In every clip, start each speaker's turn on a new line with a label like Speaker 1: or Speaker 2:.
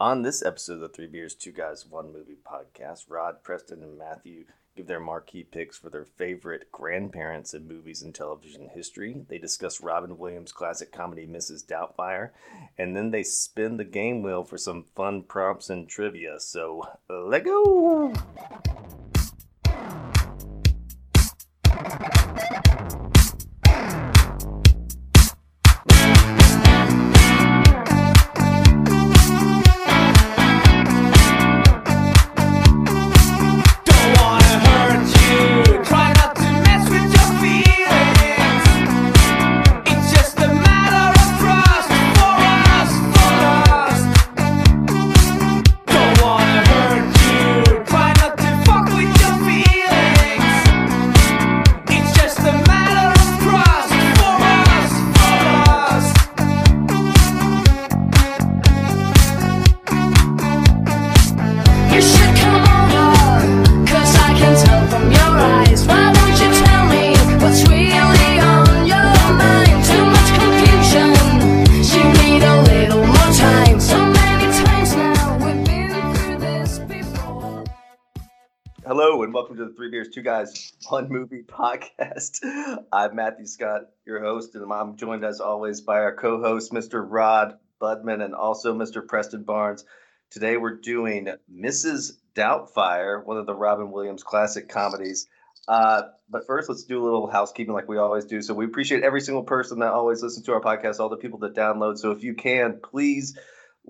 Speaker 1: On this episode of the Three Beers, Two Guys, One Movie podcast, Rod, Preston, and Matthew give their marquee picks for their favorite grandparents in movies and television history. They discuss Robin Williams' classic comedy Mrs. Doubtfire, and then they spin the game wheel for some fun prompts and trivia. So, let go! One Movie podcast. I'm Matthew Scott, your host, and I'm joined as always by our co-host, Mr. Rod Budman, and also Mr. Preston Barnes. Today we're doing Mrs. Doubtfire, one of the Robin Williams classic comedies. Uh, but first, let's do a little housekeeping like we always do. So we appreciate every single person that always listens to our podcast, all the people that download. So if you can, please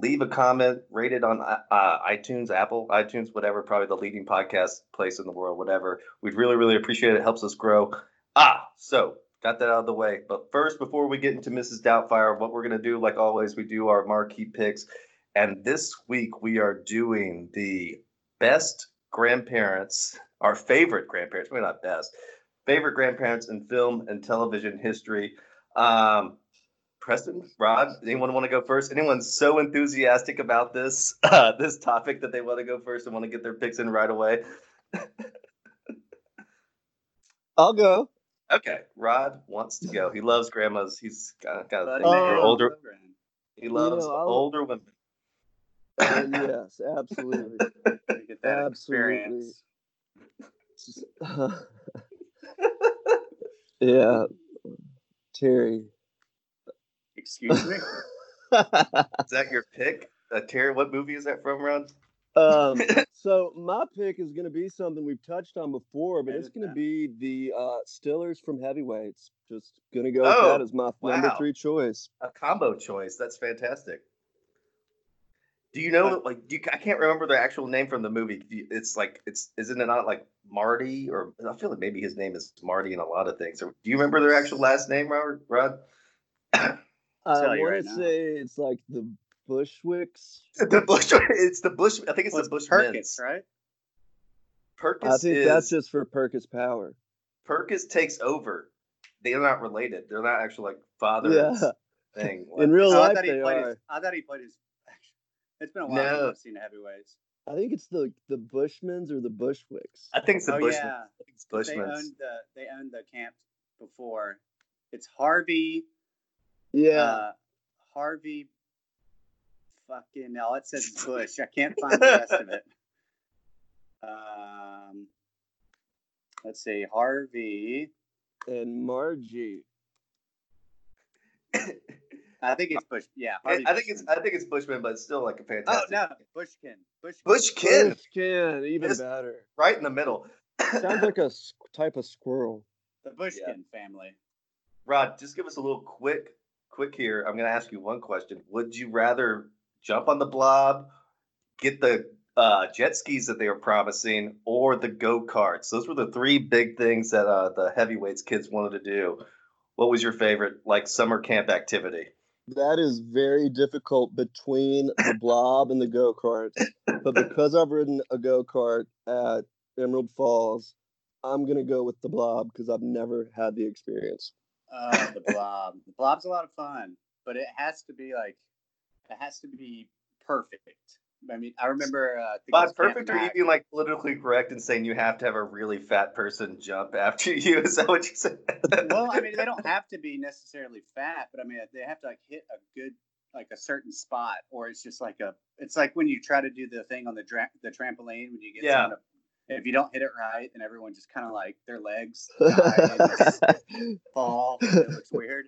Speaker 1: leave a comment, rate it on uh, iTunes, Apple, iTunes, whatever, probably the leading podcast place in the world, whatever. We'd really, really appreciate it. It helps us grow. Ah, so got that out of the way. But first, before we get into Mrs. Doubtfire, what we're going to do, like always, we do our marquee picks. And this week we are doing the best grandparents, our favorite grandparents, maybe not best, favorite grandparents in film and television history. Um, Preston, Rod, anyone want to go first? Anyone so enthusiastic about this uh, this topic that they want to go first and want to get their picks in right away?
Speaker 2: I'll go.
Speaker 1: Okay, Rod wants to go. He loves grandmas. He's got, got a thing
Speaker 2: Oh.
Speaker 1: for older. He loves
Speaker 2: know, I'll-
Speaker 1: older women.
Speaker 2: Uh, yes, absolutely.
Speaker 3: get that
Speaker 2: Absolutely.
Speaker 3: experience.
Speaker 2: yeah, Terry.
Speaker 3: Excuse me.
Speaker 1: Is that your pick? Uh, Terry, what movie is that from, Ron?
Speaker 2: um, so my pick is going to be something we've touched on before, but it's going to be the uh, Stillers from Heavyweights. Just going to go
Speaker 1: Oh,
Speaker 2: with that as my number three choice.
Speaker 1: A combo choice. That's fantastic. Do you know, like, do you, I can't remember the actual name from the movie. It's like, it's isn't it not like Marty or I feel like maybe his name is Marty in a lot of things. Or do you remember their actual last name, Robert? Rod?
Speaker 2: I
Speaker 3: uh,
Speaker 2: want
Speaker 3: right
Speaker 2: to
Speaker 3: now.
Speaker 2: say it's like the Bushwicks.
Speaker 1: The Bush. It's the Bush. I think it's
Speaker 3: Well,
Speaker 1: the Bush
Speaker 3: Perkins, right?
Speaker 1: Perkins
Speaker 2: I think
Speaker 1: is,
Speaker 2: that's just for Perkins Power.
Speaker 1: Perkins takes over. They're not related. They're not actually like father
Speaker 2: Yeah.
Speaker 1: thing.
Speaker 2: In real
Speaker 3: Oh, I
Speaker 2: life,
Speaker 3: thought he
Speaker 2: they
Speaker 3: played
Speaker 2: are.
Speaker 3: his. I thought he played his. It's been a while since
Speaker 1: No.
Speaker 3: I've seen the heavyweights.
Speaker 2: I think it's the the Bushmans or the Bushwicks.
Speaker 1: I think it's the
Speaker 3: oh
Speaker 1: Bush.
Speaker 3: yeah,
Speaker 1: I think
Speaker 3: they owned the they owned the camp before. It's Harvey.
Speaker 2: Yeah.
Speaker 3: Uh, Harvey. Fucking all it says Bush. I can't find the rest of it. Um, let's see, Harvey.
Speaker 2: and Margie.
Speaker 3: I think it's Bush. Yeah,
Speaker 1: I,
Speaker 3: Harvey
Speaker 1: I think it's
Speaker 3: Bushman.
Speaker 1: I think it's Bushman, but it's still like a fantastic.
Speaker 3: Oh no, Bushkin. Bushkin.
Speaker 1: Bushkin,
Speaker 2: Bushkin, even
Speaker 1: Yes.
Speaker 2: better.
Speaker 1: right in the middle.
Speaker 2: Sounds like a type of squirrel.
Speaker 3: The Bushkin family.
Speaker 1: Rod, just give us a little quick, quick here. I'm going to ask you one question. Would you rather jump on the blob, get the uh, jet skis that they were promising, or the go karts? Those were the three big things that uh, the heavyweights kids wanted to do. What was your favorite, like summer camp activity?
Speaker 2: That is very difficult between the blob and the go kart. But because I've ridden a go kart at Emerald Falls, I'm gonna go with the blob because I've never had the experience.
Speaker 3: Oh, the blob. the blob's a lot of fun, but it has to be like, it has to be perfect. I mean, I remember. Uh, I think it
Speaker 1: By
Speaker 3: was Camp
Speaker 1: perfect, are you being like politically correct and saying you have to have a really fat person jump after you? Is that what you said?
Speaker 3: well, I mean, they don't have to be necessarily fat, but I mean, they have to like hit a good like a certain spot, or it's just like a. It's like when you try to do the thing on the dra- the trampoline when you get
Speaker 1: Yeah.
Speaker 3: someone to- if you don't hit it right, then everyone just kind of like their legs die and just fall. and It looks weird.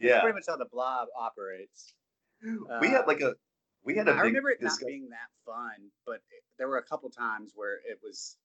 Speaker 3: That's
Speaker 1: Yeah,
Speaker 3: pretty much how the blob operates.
Speaker 1: we had like a um, we had a
Speaker 3: I
Speaker 1: big
Speaker 3: remember it not being that fun, but it, there were a couple times where it was.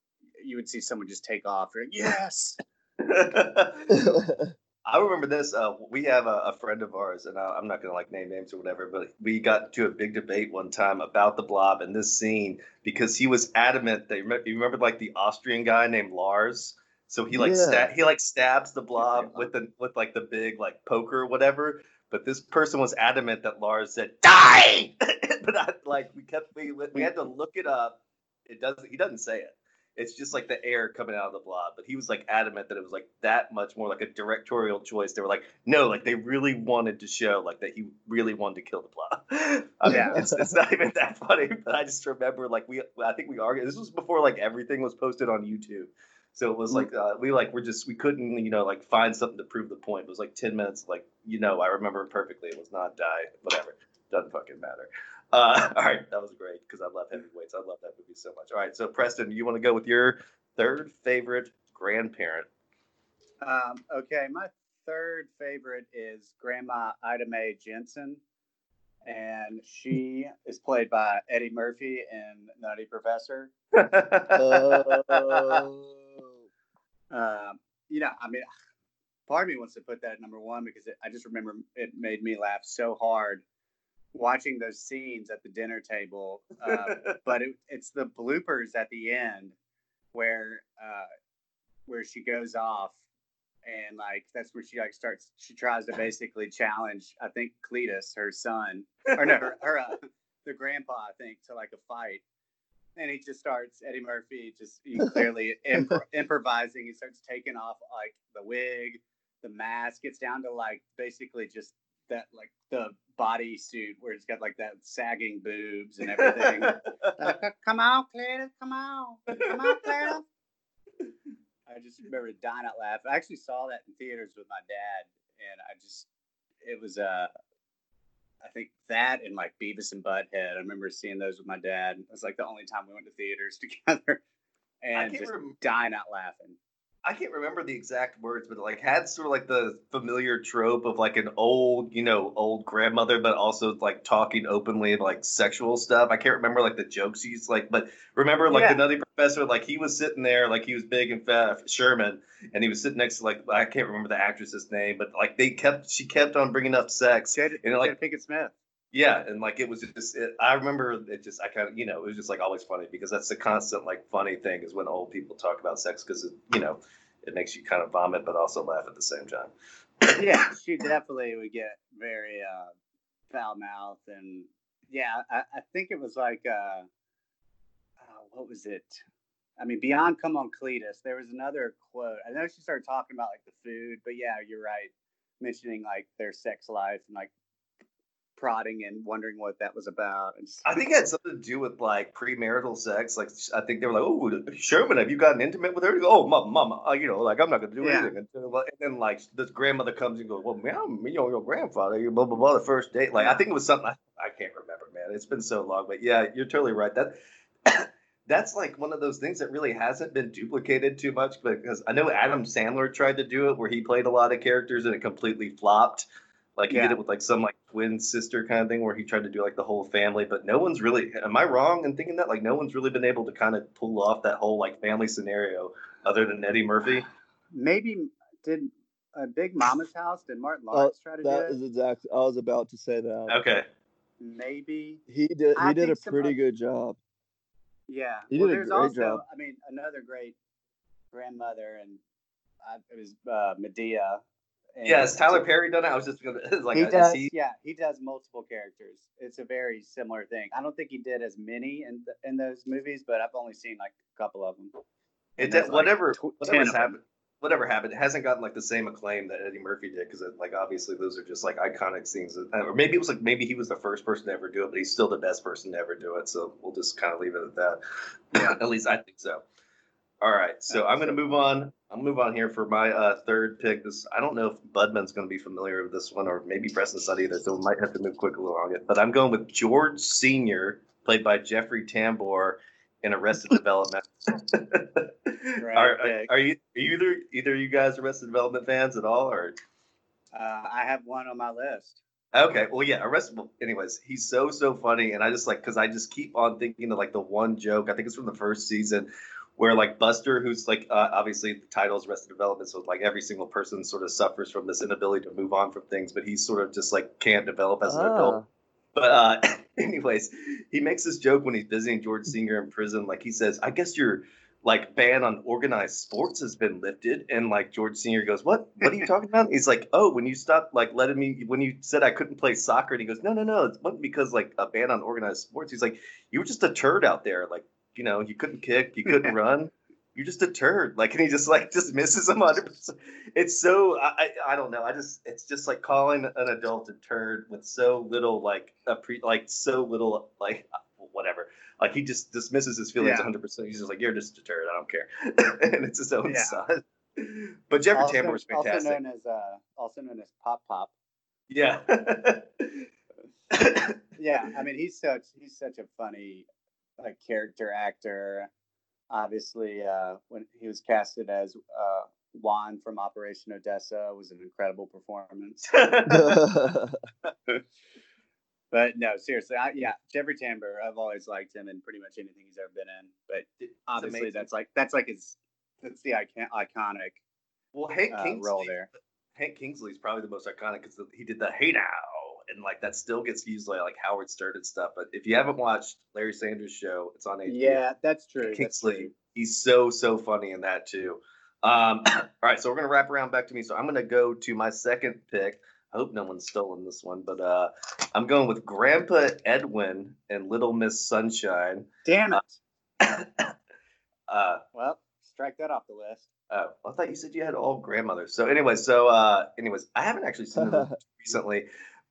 Speaker 3: You would see someone just take off. You're like, yes.
Speaker 1: I remember this. Uh, we have a, a friend of ours, and I, I'm not gonna like name names or whatever, but we got to a big debate one time about the Blob and this scene because he was adamant that you remember, you remember like the Austrian guy named Lars. So he like
Speaker 2: Yeah.
Speaker 1: sta- he like stabs the Blob with the with like the big like poker or whatever. But this person was adamant that Lars said die, but I, like we kept we we had to look it up. It doesn't. He doesn't say it it's just like the air coming out of the blob. But he was like adamant that it was like that much more like a directorial choice. They were like, no, like they really wanted to show like that he really wanted to kill the blob. I mean,
Speaker 3: Yeah.
Speaker 1: it's, it's not even that funny, but I just remember like we I think we argued. This was before like everything was posted on YouTube. So it was like uh, we like we're just we couldn't you know like find something to prove the point. It was like ten minutes. Like you know I remember it perfectly. It was not die. Whatever. Doesn't fucking matter. Uh, all right, that was great because I love heavyweights. I love that movie so much. All right, so Preston, you want to go with your third favorite grandparent?
Speaker 3: Um, okay, my third favorite is Grandma Ida Mae Jensen, and she is played by Eddie Murphy in Nutty Professor.
Speaker 2: Oh.
Speaker 3: Um, you know, I mean, part of me wants to put that at number one because it, I just remember it made me laugh so hard watching those scenes at the dinner table. Uh, but it, it's the bloopers at the end where uh, where she goes off and like that's where she like starts. She tries to basically challenge. I think Cletus, her son, or no, her, her uh, the grandpa, I think, to like a fight. And he just starts Eddie Murphy just he clearly impro- improvising. He starts taking off like the wig, the mask. Gets down to like basically just that like the body suit where it's got like that sagging boobs and everything. Like, come on, Cletus, come on, come on, Cletus. I just remember dying out laughing. I actually saw that in theaters with my dad, and I just it was uh I think that and like Beavis and Butthead. I remember seeing those with my dad. It was like the only time we went to theaters together, and just
Speaker 1: rem-
Speaker 3: dying out laughing.
Speaker 1: I can't remember the exact words, but it like had sort of like the familiar trope of like an old, you know, old grandmother, but also like talking openly of like sexual stuff. I can't remember like the jokes he's like, but remember like
Speaker 3: Yeah.
Speaker 1: the Nutty Professor, like he was sitting there, like he was big and fat, Sherman, and he was sitting next to like I can't remember the actress's name, but like they kept she kept on bringing up sex,
Speaker 3: Jada,
Speaker 1: and like
Speaker 3: Jada Pinkett Smith.
Speaker 1: Yeah, and like it was just it, I remember it just I kind of you know it was just like always funny because that's the constant like funny thing is when old people talk about sex because it you know it makes you kind of vomit but also laugh at the same time.
Speaker 3: yeah, she definitely would get very uh, foul mouthed, and yeah, I, I think it was like, uh, uh, what was it? I mean, beyond "Come on, Cletus," there was another quote. I know she started talking about like the food, but yeah, you're right, mentioning like their sex life and like prodding and wondering what that was about. And just,
Speaker 1: I think it had something to do with like premarital sex. Like I think they were like, "Oh, Sherman, have you gotten intimate with her?" Oh, mama, mama, uh, you know, like I'm not gonna do
Speaker 3: Yeah.
Speaker 1: anything until. And then like this grandmother comes and goes, "Well, man, I'm, you know, your grandfather, you blah blah blah." The first date, like I think it was something I, I can't remember, man. It's been so long, but yeah, you're totally right. That. That's like one of those things that really hasn't been duplicated too much because I know Adam Sandler tried to do it where he played a lot of characters and it completely flopped. Like he did it with like some like twin sister kind of thing where he tried to do like the whole family, but no one's really. Am I wrong in thinking that? Like no one's really been able to kind of pull off that whole like family scenario other than Eddie Murphy.
Speaker 3: maybe did a Big Mama's House? Did Martin
Speaker 2: Uh,
Speaker 3: Lawrence try to
Speaker 2: That
Speaker 3: do
Speaker 2: is
Speaker 3: it?
Speaker 2: exactly. I was about to say that.
Speaker 1: Okay.
Speaker 3: Maybe.
Speaker 2: He did.
Speaker 3: I
Speaker 2: He did a pretty good job.
Speaker 3: Yeah.
Speaker 2: He
Speaker 3: well,
Speaker 2: did a
Speaker 3: there's
Speaker 2: great
Speaker 3: also,
Speaker 2: job.
Speaker 3: I mean, another great grandmother, and I, it was uh, Madea. And
Speaker 1: Yeah, has Tyler Perry done it? I was just gonna like
Speaker 3: he does.
Speaker 1: he-
Speaker 3: Yeah, he does multiple characters. It's a very similar thing. I don't think he did as many in in those movies, but I've only seen like a couple of them.
Speaker 1: It did,
Speaker 3: like,
Speaker 1: whatever
Speaker 3: tw-
Speaker 1: whatever's happened. Whatever happened, it hasn't gotten like the same acclaim that Eddie Murphy did because like obviously those are just like iconic scenes. that- Or maybe it was like maybe he was the first person to ever do it, but he's still the best person to ever do it. So we'll just kind of leave it at that. at least I think so. All right, so I'm gonna move on I'll move on here for my uh, third pick. This I don't know if Budman's going to be familiar with this one, or maybe Preston's not either, so we might have to move quickly along it. But I'm going with George Senior, played by Jeffrey Tambor in Arrested Development.
Speaker 3: Right
Speaker 1: are, are, are you are you either either of you guys Arrested Development fans at all, or
Speaker 3: Uh, I have one on my list.
Speaker 1: Okay, well, yeah, Arrested. well, Anyways, he's so so funny, and I just like because I just keep on thinking of like the one joke. I think it's from the first season where like Buster, who's like uh, obviously the title's Arrested Development, so like every single person sort of suffers from this inability to move on from things, but he sort of just like can't develop as an adult.
Speaker 2: Ah,
Speaker 1: But uh, anyways, he makes this joke when he's visiting George Senior in prison. Like he says, "I guess your like ban on organized sports has been lifted." And like George Senior goes, "What? What are you talking about?" He's like, "Oh, when you stopped like letting me, when you said I couldn't play soccer." And he goes, "No, no, no, it wasn't because like a ban on organized sports." He's like, "You were just a turd out there. Like you know, you couldn't kick, you couldn't run." You're just a turd, like, and he just like dismisses him hundred percent. It's so I, I I don't know. I just it's just like calling an adult a turd with so little like a pre like so little like whatever. Like he just dismisses his feelings
Speaker 3: Yeah.
Speaker 1: 100. percent He's just like you're just a turd. I don't care, and it's his own
Speaker 3: Yeah.
Speaker 1: son. But Jeffrey
Speaker 3: also,
Speaker 1: Tambor is fantastic.
Speaker 3: Also known as uh, also known as Pop Pop.
Speaker 1: yeah.
Speaker 3: Yeah, I mean he's such he's such a funny like character actor. Obviously, uh, when he was casted as uh, Juan from Operation Odessa was an incredible performance. But no, seriously, I, yeah, Jeffrey Tambor. I've always liked him in pretty much anything he's ever been in. But obviously, that's like that's like his that's the icon, iconic
Speaker 1: well, Hank
Speaker 3: uh,
Speaker 1: Kingsley,
Speaker 3: role there.
Speaker 1: Hank Kingsley is probably the most iconic because he did the "Hey Now" and like that still gets used like like Howard Stern and stuff. But if you haven't watched Larry Sanders' show, it's on HBO.
Speaker 3: Yeah, that's true. That's true.
Speaker 1: he's so so funny in that too. Um, all right, so we're gonna wrap around back to me. So I'm gonna go to my second pick. I hope no one's stolen this one, but uh, I'm going with Grandpa Edwin and Little Miss Sunshine.
Speaker 3: Damn it.
Speaker 1: Uh,
Speaker 3: Well, strike that off the list.
Speaker 1: Oh, I thought you said you had all grandmothers. So anyway, so uh anyways, I haven't actually seen movie recently,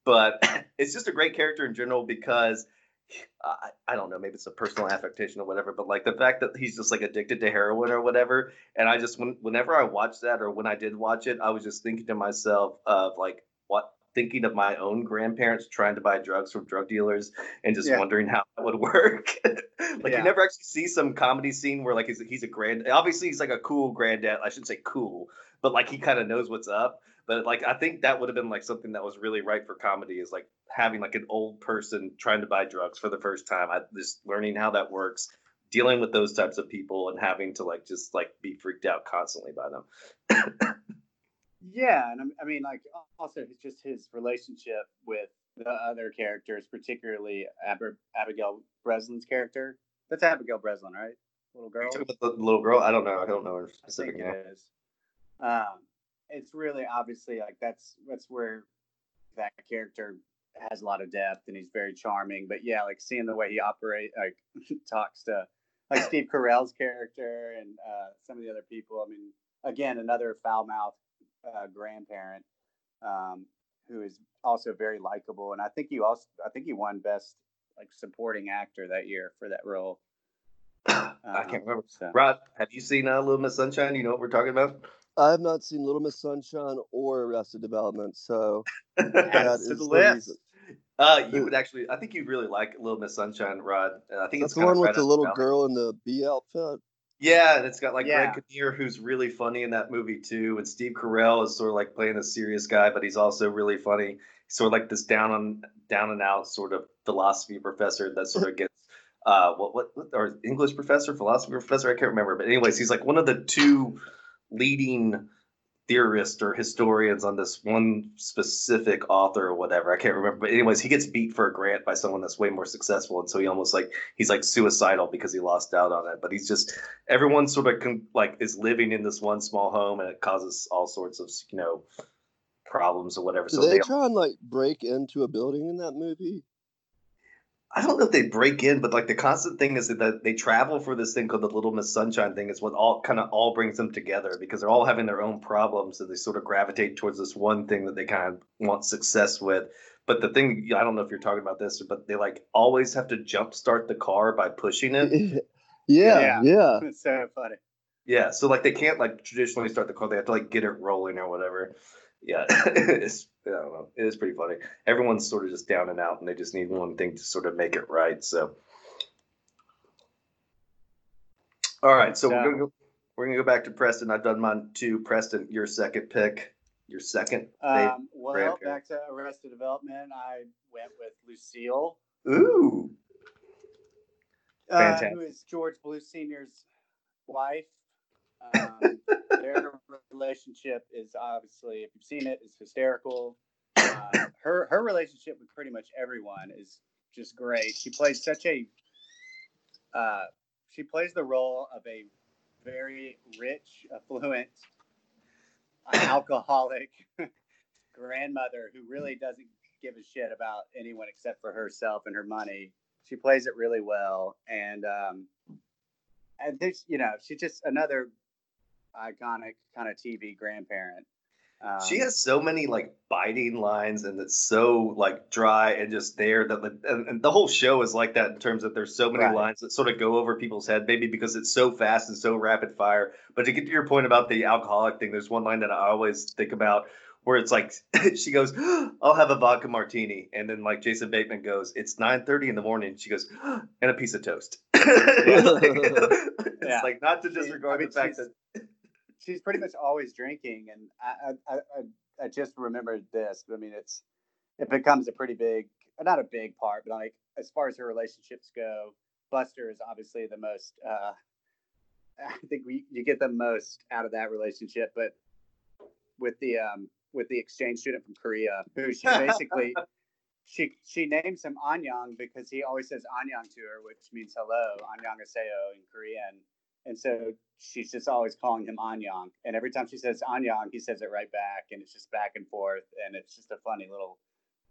Speaker 1: but it's just a great character in general because I, I don't know, maybe it's a personal affectation or whatever, but like the fact that he's just like addicted to heroin or whatever, and I just when, whenever I watched that or when I did watch it, I was just thinking to myself of like what thinking of my own grandparents trying to buy drugs from drug dealers and just
Speaker 3: Yeah.
Speaker 1: wondering how that would work. like
Speaker 3: Yeah.
Speaker 1: you never actually see some comedy scene where like he's he's a grand obviously he's like a cool granddad. I shouldn't say cool, but like he kind of knows what's up. But like I think that would have been like something that was really right for comedy is like having like an old person trying to buy drugs for the first time. I just learning how that works, dealing with those types of people and having to like just like be freaked out constantly by them.
Speaker 3: Yeah, and I mean, like, also it's just his relationship with the other characters, particularly Aber- Abigail Breslin's character. That's Abigail Breslin, right? Little girl.
Speaker 1: you talking about the little girl? I don't know. I don't know her specific name.
Speaker 3: Um, it's really obviously like that's that's where that character has a lot of depth and he's very charming. But yeah, like seeing the way he operate, like talks to like Steve Carell's character and uh, some of the other people. I mean, again, another foul mouthed uh, grandparent um, who is also very likable. And I think he also I think he won best like supporting actor that year for that role.
Speaker 1: I can't
Speaker 3: Um,
Speaker 1: remember.
Speaker 3: So.
Speaker 1: Rod, have you seen uh, Little Miss Sunshine? You know what we're talking about?
Speaker 2: I have not seen Little Miss Sunshine or Arrested Development, so
Speaker 3: Adds
Speaker 2: that
Speaker 3: to the
Speaker 2: the
Speaker 3: list.
Speaker 2: reason.
Speaker 1: Uh, you would actually, I think you'd really like Little Miss Sunshine, Rod. Uh, I think
Speaker 2: That's
Speaker 1: it's
Speaker 2: the one with
Speaker 1: right
Speaker 2: the little
Speaker 1: your
Speaker 2: girl in the bee outfit.
Speaker 1: Yeah, and it's got like
Speaker 3: Yeah.
Speaker 1: Greg Kinnear, who's really funny in that movie too, and Steve Carell is sort of like playing a serious guy, but he's also really funny. He's sort of like this down on down and out sort of philosophy professor that sort of gets uh what what, what or English professor, philosophy professor, I can't remember, but anyways, he's like one of the two leading theorists or historians on this one specific author or whatever. I can't remember. But anyways, he gets beat for a grant by someone that's way more successful. And so he almost like he's like suicidal because he lost out on it. But he's just everyone sort of con- like is living in this one small home and it causes all sorts of, you know, problems or whatever.
Speaker 2: Do
Speaker 1: so
Speaker 2: they
Speaker 1: they
Speaker 2: try and like break into a building in that movie?
Speaker 1: I don't know if they break in, but like the constant thing is that they travel for this thing called the Little Miss Sunshine thing. Is what all kind of all brings them together because they're all having their own problems, and they sort of gravitate towards this one thing that they kind of want success with. But the thing, I don't know if you're talking about this, but they like always have to jumpstart the car by pushing it.
Speaker 2: yeah,
Speaker 3: Yeah.
Speaker 2: yeah.
Speaker 3: It's so funny.
Speaker 1: Yeah, so like they can't like traditionally start the car; they have to like get it rolling or whatever. Yeah, it's I don't know. It is pretty funny. Everyone's sort of just down and out, and they just need one thing to sort of make it right. So, all right, so we're gonna go. We're gonna go back to Preston. I've done mine too. Preston, your second pick. Your second.
Speaker 3: Um, well, back to Arrested Development, I went with Lucille,
Speaker 1: Ooh.
Speaker 3: uh, who is George Bluth Senior's wife. Um, their relationship is obviously, if you've seen it, it, is hysterical. Uh, her her relationship with pretty much everyone is just great. She plays such a uh, she plays the role of a very rich, affluent, alcoholic grandmother who really doesn't give a shit about anyone except for herself and her money. She plays it really well, and um, and there's you know she's just another iconic kind of TV grandparent. Um,
Speaker 1: She has so many like biting lines, and it's so like dry and just there that the, and, and the whole show is like that in terms of there's so many
Speaker 3: Right.
Speaker 1: lines that sort of go over people's head, maybe because it's so fast and so rapid fire. But to get to your point about the alcoholic thing, there's one line that I always think about where it's like she goes, "I'll have a vodka martini," and then like Jason Bateman goes, "It's 9:30 in the morning." She goes, "And a piece of toast." it's
Speaker 3: Yeah.
Speaker 1: like not to disregard
Speaker 3: I mean,
Speaker 1: the fact that
Speaker 3: she's pretty much always drinking, and I I, I, I just remembered this. I mean, it's it becomes a pretty big, not a big part, but like as far as her relationships go, Buster is obviously the most. Uh, I think we you get the most out of that relationship, but with the um with the exchange student from Korea, who she basically. She, she names him Annyong because he always says Annyong to her, which means hello, Annyeonghaseyo in Korean. And so she's just always calling him Annyong. And every time she says Annyong, he says it right back. And it's just back and forth. And it's just a funny little,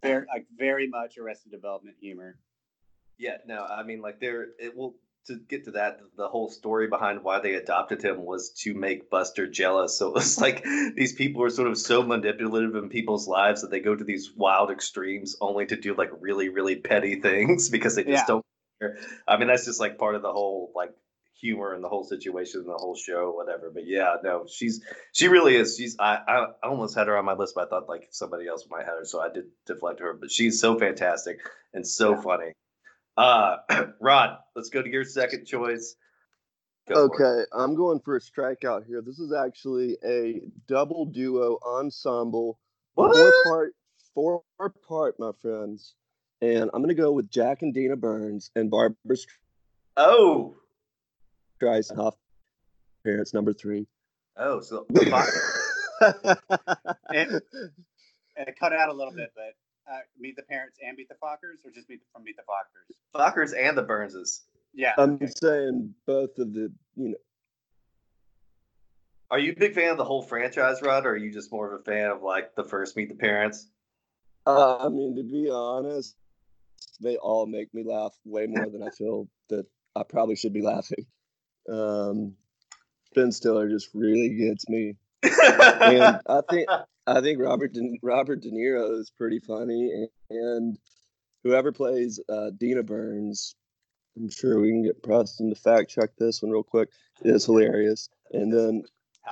Speaker 3: very, like very much Arrested Development humor.
Speaker 1: Yeah, no, I mean, like there, it will to get to that. The whole story behind why they adopted him was to make Buster jealous. So it was like these people are sort of so manipulative in people's lives that they go to these wild extremes only to do like really, really petty things because they just
Speaker 3: Yeah.
Speaker 1: don't care. I mean, that's just like part of the whole like humor and the whole situation and the whole show, whatever. But yeah, no, she's she really is. She's I I, almost had her on my list, but I thought like somebody else might have her, so I did deflect her. But she's so fantastic and so
Speaker 3: Yeah.
Speaker 1: funny. Uh, Rod, let's go to your second choice. Go.
Speaker 2: Okay, I'm going for a strikeout here. This is actually a double duo ensemble,
Speaker 1: What?
Speaker 2: four part, four part, my friends. And I'm gonna go with Jack and Dana Byrnes and Barbra
Speaker 1: Oh,
Speaker 2: Streisand, parents number three.
Speaker 1: oh, so Fox-
Speaker 3: And, and cut out a little bit, but uh, Meet the Parents and Meet the Fockers, or just Meet from Meet the Fockers?
Speaker 1: Fockers and the Byrneses.
Speaker 3: Yeah.
Speaker 2: I'm
Speaker 3: okay.
Speaker 2: saying both of the, you know,
Speaker 1: Are you a big fan of the whole franchise, Rod, or are you just more of a fan of like the first Meet the Parents?
Speaker 2: uh, I mean, to be honest, they all make me laugh way more than I feel that I probably should be laughing. Um, ben Stiller just really gets me. and I think I think Robert De, Robert De Niro is pretty funny, and, and whoever plays uh, Dina Byrnes, I'm sure we can get Preston to fact check this one real quick. Is hilarious, and then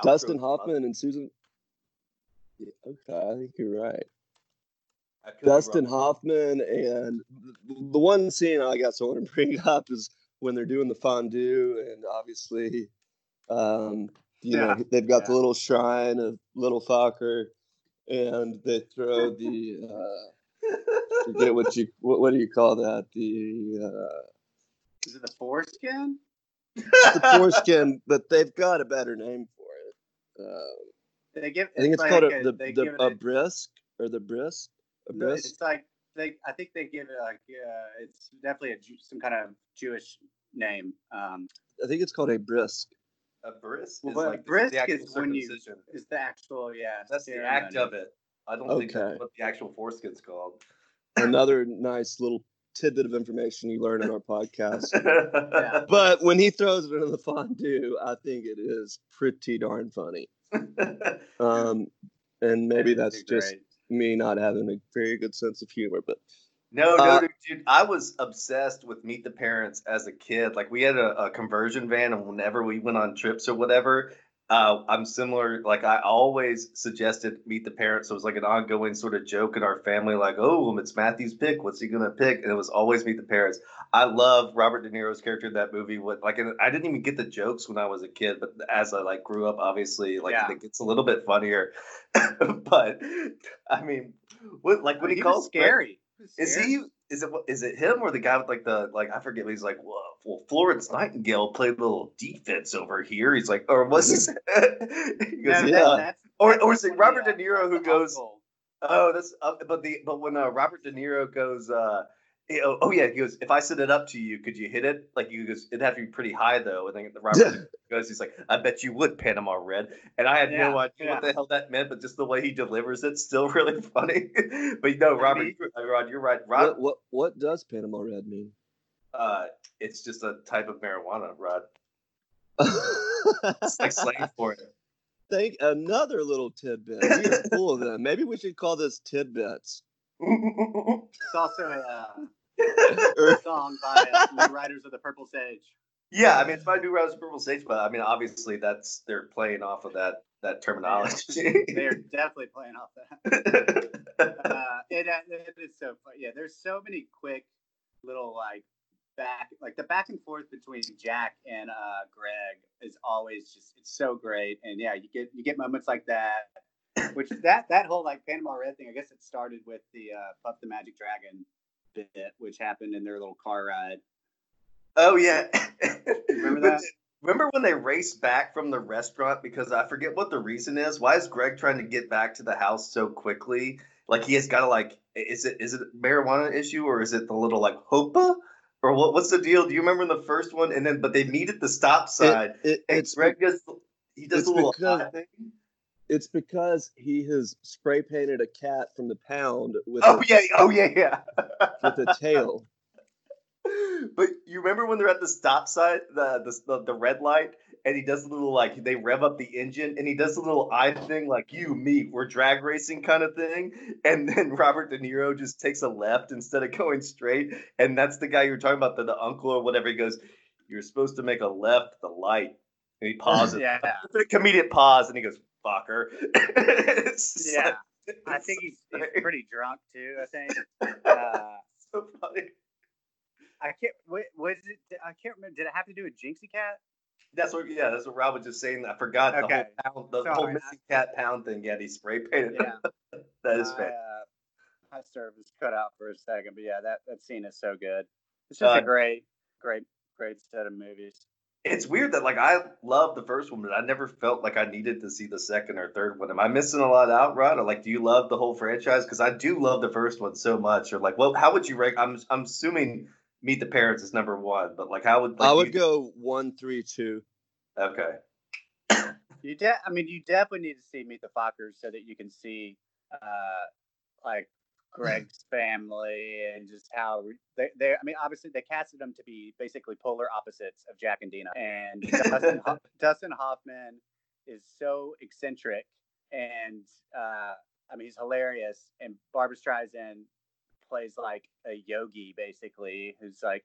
Speaker 2: Dustin Hoffman and Susan. Yeah, okay, I think you're right.
Speaker 1: I could be
Speaker 2: Dustin. Hoffman and the, the one scene I guess I want to bring up is when they're doing the fondue, and obviously, um, you know, they've got the little shrine of Little Fokker, and they throw the uh, forget what you what, what do you call that the uh,
Speaker 3: Is it the foreskin?
Speaker 2: the foreskin, but they've got a better name for it. Um,
Speaker 3: They give.
Speaker 2: I think it's
Speaker 3: like
Speaker 2: called
Speaker 3: a-
Speaker 2: a, the, the
Speaker 3: give
Speaker 2: a brisk or the brisk. A
Speaker 3: No,
Speaker 2: brisk.
Speaker 3: it's like they. I think they give it like uh, it's definitely a some kind of Jewish name. Um,
Speaker 2: I think it's called a brisk.
Speaker 1: A bris
Speaker 3: Well,
Speaker 1: is like
Speaker 3: brisk
Speaker 1: the actual
Speaker 3: is when you- is the actual yeah.
Speaker 1: That's the act of it. I don't think that's what the actual foreskin's called.
Speaker 2: Another nice little tidbit of information you learn on our podcast.
Speaker 1: yeah.
Speaker 2: But when he throws it into the fondue, I think it is pretty darn funny. Um, and maybe that's just
Speaker 3: great.
Speaker 2: Me not having a very good sense of humor. But
Speaker 1: No, no,
Speaker 2: Uh,
Speaker 1: dude, dude. I was obsessed with Meet the Parents as a kid. Like we had a, a conversion van, and whenever we went on trips or whatever, uh, I'm similar. Like I always suggested Meet the Parents. So it was like an ongoing sort of joke in our family. Like, oh, it's Matthew's pick. What's he gonna pick? And it was always Meet the Parents. I love Robert De Niro's character in that movie. What like, and I didn't even get the jokes when I was a kid, but as I like grew up, obviously, like
Speaker 3: Yeah.
Speaker 1: it gets a little bit funnier. but I mean, what like when he,
Speaker 3: was
Speaker 1: calls
Speaker 3: scary. He
Speaker 1: is he? Is it? Is it him or the guy with like the like? I forget. He's like, well, Florence Nightingale played a little defense over here. He's like, or was he? he goes,
Speaker 2: yeah.
Speaker 3: that's-
Speaker 1: Or-
Speaker 3: that's
Speaker 1: or is it Robert De Niro who goes-
Speaker 3: uncle.
Speaker 1: oh, that's. Uh, but the but when uh, Robert De Niro goes, uh, oh, oh yeah, he goes, if I set it up to you, could you hit it? Like you goes, it'd have to be pretty high though. And then the Robert De goes, he's like, I bet you would Panama Red. And I had no idea
Speaker 3: yeah.
Speaker 1: what the hell that meant, but just the way he delivers it's still really funny. but no,
Speaker 3: I
Speaker 1: Robert,
Speaker 3: mean-
Speaker 1: you're- uh, Rod, you're right. Rod,
Speaker 2: What, what what does Panama Red mean?
Speaker 1: Uh, it's just a type of marijuana, Rod. It's like slang for it.
Speaker 2: Think another little tidbit. You're full of them. Maybe we should call this tidbits.
Speaker 3: It's also a uh, song by uh, Riders of the Purple Sage.
Speaker 1: yeah, I mean, it's by New Riders Purple Sage, but I mean, obviously, that's they're playing off of that that terminology.
Speaker 3: They are definitely playing off that. Uh, it, uh, it is so fun. Yeah, there's so many quick little like back, like the back and forth between Jack and uh, Greg is always just it's so great. And yeah, you get you get moments like that. Which that that whole like Panama Red thing, I guess it started with the uh, Puff the Magic Dragon bit, which happened in their little car ride.
Speaker 1: oh yeah,
Speaker 3: Remember
Speaker 1: But
Speaker 3: that?
Speaker 1: Remember when they race back from the restaurant because I forget what the reason is. Why is Greg trying to get back to the house so quickly? Like he has got to like, is it is it a marijuana issue or is it the little like hopa or what? What's the deal? Do you remember in the first one? And then but they meet at the stop sign.
Speaker 2: It, it,
Speaker 1: and
Speaker 2: it's
Speaker 1: Greg does he does a little
Speaker 2: because-
Speaker 1: eye thing.
Speaker 2: It's because he has spray painted a cat from the pound with
Speaker 1: Oh
Speaker 2: a,
Speaker 1: yeah, oh yeah, yeah.
Speaker 2: with a tail.
Speaker 1: but you remember when they're at the stop sign, the, the the the red light, and he does a little like they rev up the engine, and he does a little eye thing like you, me, we're drag racing kind of thing, and then Robert De Niro just takes a left instead of going straight, and that's the guy you're talking about, the, the uncle or whatever. He goes, "You're supposed to make a left the light," and he pauses.
Speaker 3: Yeah,
Speaker 1: a comedic pause, and he goes, "Fucker."
Speaker 3: Yeah.
Speaker 1: like-
Speaker 3: I think he's, he's pretty drunk too. I think. Uh,
Speaker 1: so funny.
Speaker 3: I can't. What was it? I can't remember. Did it have to do with Jinxie Cat?
Speaker 1: That's what, yeah, that's what Rob was just saying. I forgot the
Speaker 3: Okay.
Speaker 1: whole pound, the
Speaker 3: Sorry,
Speaker 1: whole
Speaker 3: I-
Speaker 1: cat pound thing. Yeah, he spray painted.
Speaker 3: Yeah.
Speaker 1: that is
Speaker 3: my,
Speaker 1: fair.
Speaker 3: uh, my service cut out for a second, but yeah, that that scene is so good. It's just
Speaker 1: Uh,
Speaker 3: a great, great, great set of movies.
Speaker 1: It's weird that like I love the first one, but I never felt like I needed to see the second or third one. Am I missing a lot out, Rod? Or like, do you love the whole franchise? Because I do love the first one so much. Or like, well, how would you rank? I'm I'm assuming Meet the Parents is number one, but like, how would like,
Speaker 2: I would
Speaker 1: you-
Speaker 2: go one, three, two.
Speaker 1: Okay.
Speaker 3: You de- I mean, you definitely need to see Meet the Fockers so that you can see, uh, like Greg's family and just how they. they I mean, obviously they casted them to be basically polar opposites of Jack and Dina, and Dustin, Ho- Dustin Hoffman is so eccentric and uh, I mean he's hilarious, and Barbra Streisand plays like a yogi basically, who's like.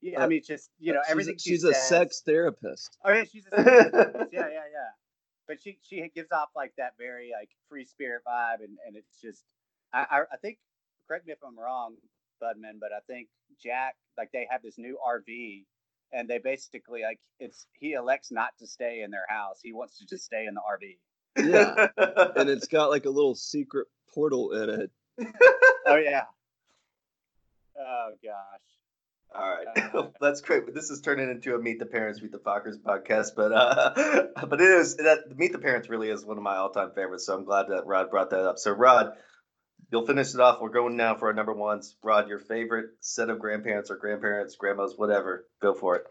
Speaker 3: Yeah, I mean, just you know,
Speaker 2: She's a-
Speaker 3: everything. she
Speaker 2: She's a
Speaker 3: says-
Speaker 2: sex therapist.
Speaker 3: Oh yeah, she's a sex yeah, yeah, yeah. But she she gives off like that very like free spirit vibe, and and it's just I I, I think correct me if I'm wrong, Budman, but I think Jack like they have this new RV, and they basically like it's he elects not to stay in their house. He wants to just stay in the RV.
Speaker 2: Yeah, and it's got like a little secret portal in it.
Speaker 3: Oh yeah. Oh gosh.
Speaker 1: All right,
Speaker 3: Uh,
Speaker 1: that's great. But this is turning into a Meet the Parents, Meet the Fockers podcast. But uh, but it is that Meet the Parents really is one of my all-time favorites. So I'm glad that Rod brought that up. So Rod, you'll finish it off. We're going now for our number ones. Rod, your favorite set of grandparents or grandparents, grandmas, whatever. Go for it.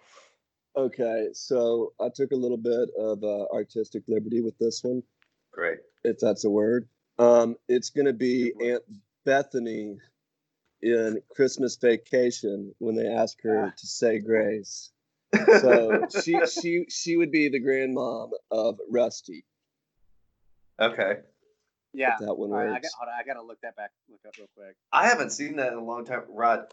Speaker 2: Okay, so I took a little bit of uh, artistic liberty with this one,
Speaker 1: Great.
Speaker 2: if that's a word. Um, it's going to be Aunt Bethany in Christmas Vacation when they ask her to say grace. So she she she would be the grandmom of Rusty.
Speaker 1: okay.
Speaker 3: Yeah.
Speaker 2: If that one
Speaker 3: All right, I got, hold on, I gotta look that back, look up real quick.
Speaker 1: I haven't seen that in a long time. Rod,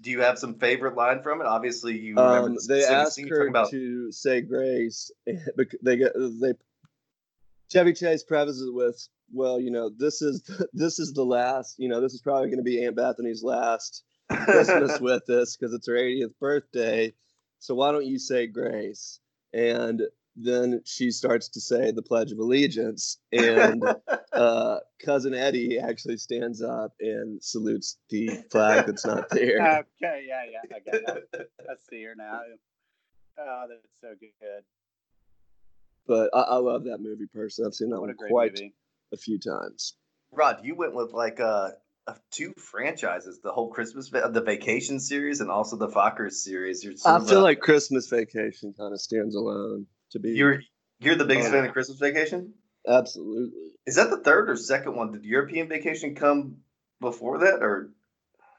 Speaker 1: do you have some favorite line from it? Obviously, you remember
Speaker 2: Um,
Speaker 1: the
Speaker 2: they
Speaker 1: specific
Speaker 2: asked
Speaker 1: scene
Speaker 2: her
Speaker 1: about.
Speaker 2: to say grace. bec- They get they. Chevy Chase prefaces it with, "Well, you know, this is this is the last. You know, this is probably going to be Aunt Bethany's last Christmas with us because it's her 80th birthday. So why don't you say grace?" And then she starts to say the Pledge of Allegiance, and uh, cousin Eddie actually stands up and salutes the flag that's not there.
Speaker 3: Okay, yeah, yeah, I get that. I see her now. Oh, that's so good.
Speaker 2: But I, I love that movie personally. I've seen that
Speaker 3: What
Speaker 2: one
Speaker 3: great
Speaker 2: quite
Speaker 3: movie.
Speaker 2: a few times.
Speaker 1: Rod, you went with like uh, uh, two franchises: the whole Christmas, the Vacation series, and also the Fockers series. You're
Speaker 2: I feel
Speaker 1: a-
Speaker 2: like Christmas Vacation kind of stands alone to be
Speaker 1: you're you're the biggest fan of Christmas Vacation.
Speaker 2: absolutely.
Speaker 1: Is that the third or second one? Did European Vacation come before that, or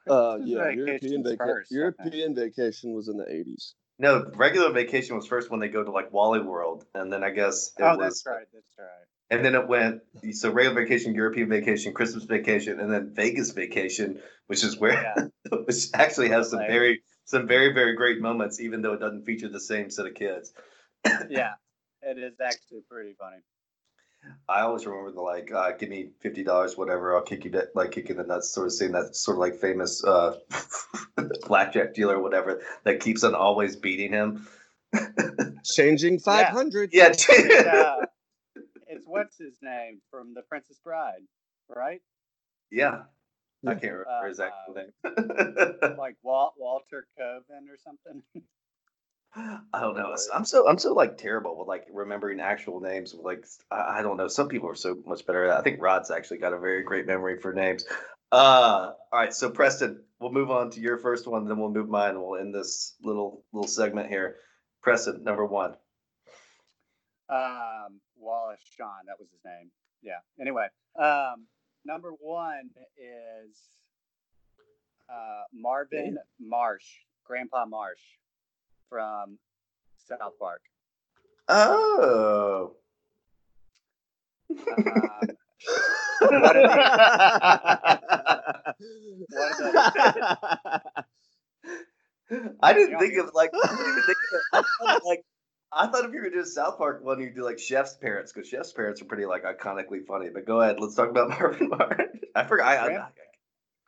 Speaker 2: Uh,
Speaker 3: Christmas
Speaker 2: yeah, European,
Speaker 3: Vacation's
Speaker 2: vaca-
Speaker 3: first,
Speaker 2: European Vacation was in the 80s.
Speaker 1: no? Regular Vacation was first when they go to like Wally World, and then I guess it
Speaker 3: Oh,
Speaker 1: was,
Speaker 3: that's right. That's right.
Speaker 1: and then it went so regular Vacation, European Vacation, Christmas Vacation, and then Vegas Vacation, which is where
Speaker 3: Yeah.
Speaker 1: which actually has some
Speaker 3: Like-
Speaker 1: very some very very great moments, even though it doesn't feature the same set of kids.
Speaker 3: Yeah, it is actually pretty funny.
Speaker 1: I always remember the like, uh, give me fifty dollars, whatever, I'll kick you, de- like kicking the nuts, sort of saying that sort of like famous uh, blackjack dealer, or whatever, that keeps on always beating him.
Speaker 2: Changing 500.
Speaker 1: yeah,
Speaker 3: It's, uh, it's what's his name from The Princess Bride, right?
Speaker 1: yeah. I can't remember
Speaker 3: Uh,
Speaker 1: his actual
Speaker 3: uh,
Speaker 1: name.
Speaker 3: Like Walt Walter Coven or something.
Speaker 1: I don't know. I'm so I'm so like terrible with like remembering actual names. Like I, I don't know. Some people are so much better. at it. I think Rod's actually got a very great memory for names. Uh, all right. So Preston, we'll move on to your first one, then we'll move mine. and We'll end this little little segment here. Preston, number one.
Speaker 3: Um, Wallace Shawn, that was his name. Yeah. Anyway, um, number one is uh, Marvin Marsh, Grandpa Marsh from South Park.
Speaker 1: Oh.
Speaker 3: Um, What are
Speaker 1: I didn't think of like I didn't even think of. I thought, like I thought if you were gonna do South Park one, you'd do like Chef's Parents because Chef's Parents are pretty like iconically funny. But go ahead, let's talk about Marvin Marsh. I forgot. I, I,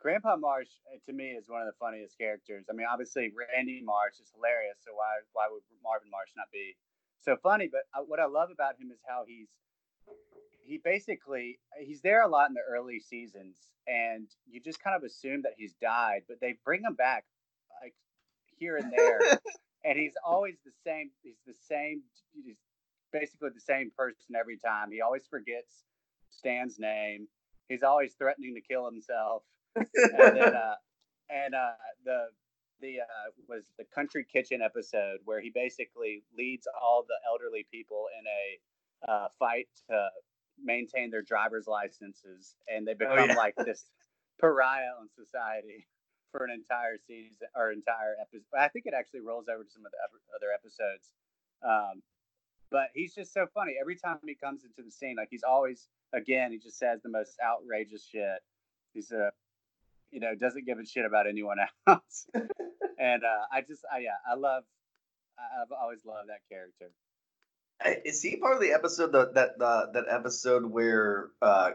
Speaker 3: Grandpa Marsh uh, to me is one of the funniest characters. I mean, obviously Randy Marsh is hilarious, so why why would Marvin Marsh not be so funny? But uh, what I love about him is how he's he basically he's there a lot in the early seasons, and you just kind of assume that he's died, but they bring him back like here and there, and he's always the same. He's the same. He's basically the same person every time. He always forgets Stan's name. He's always threatening to kill himself and then uh, and uh, the the uh, was the country kitchen episode where he basically leads all the elderly people in a uh, fight to maintain their driver's licenses, and they become
Speaker 1: yeah.
Speaker 3: like this pariah in society for an entire season or entire episode. I think it actually rolls over to some of the other episodes. Um, but he's just so funny every time he comes into the scene. Like he's always, again, he just says the most outrageous shit. He's a you know, doesn't give a shit about anyone else. and uh, I just, I, yeah, I love, I've always loved that character.
Speaker 1: Is he part of the episode that that uh, that episode where uh,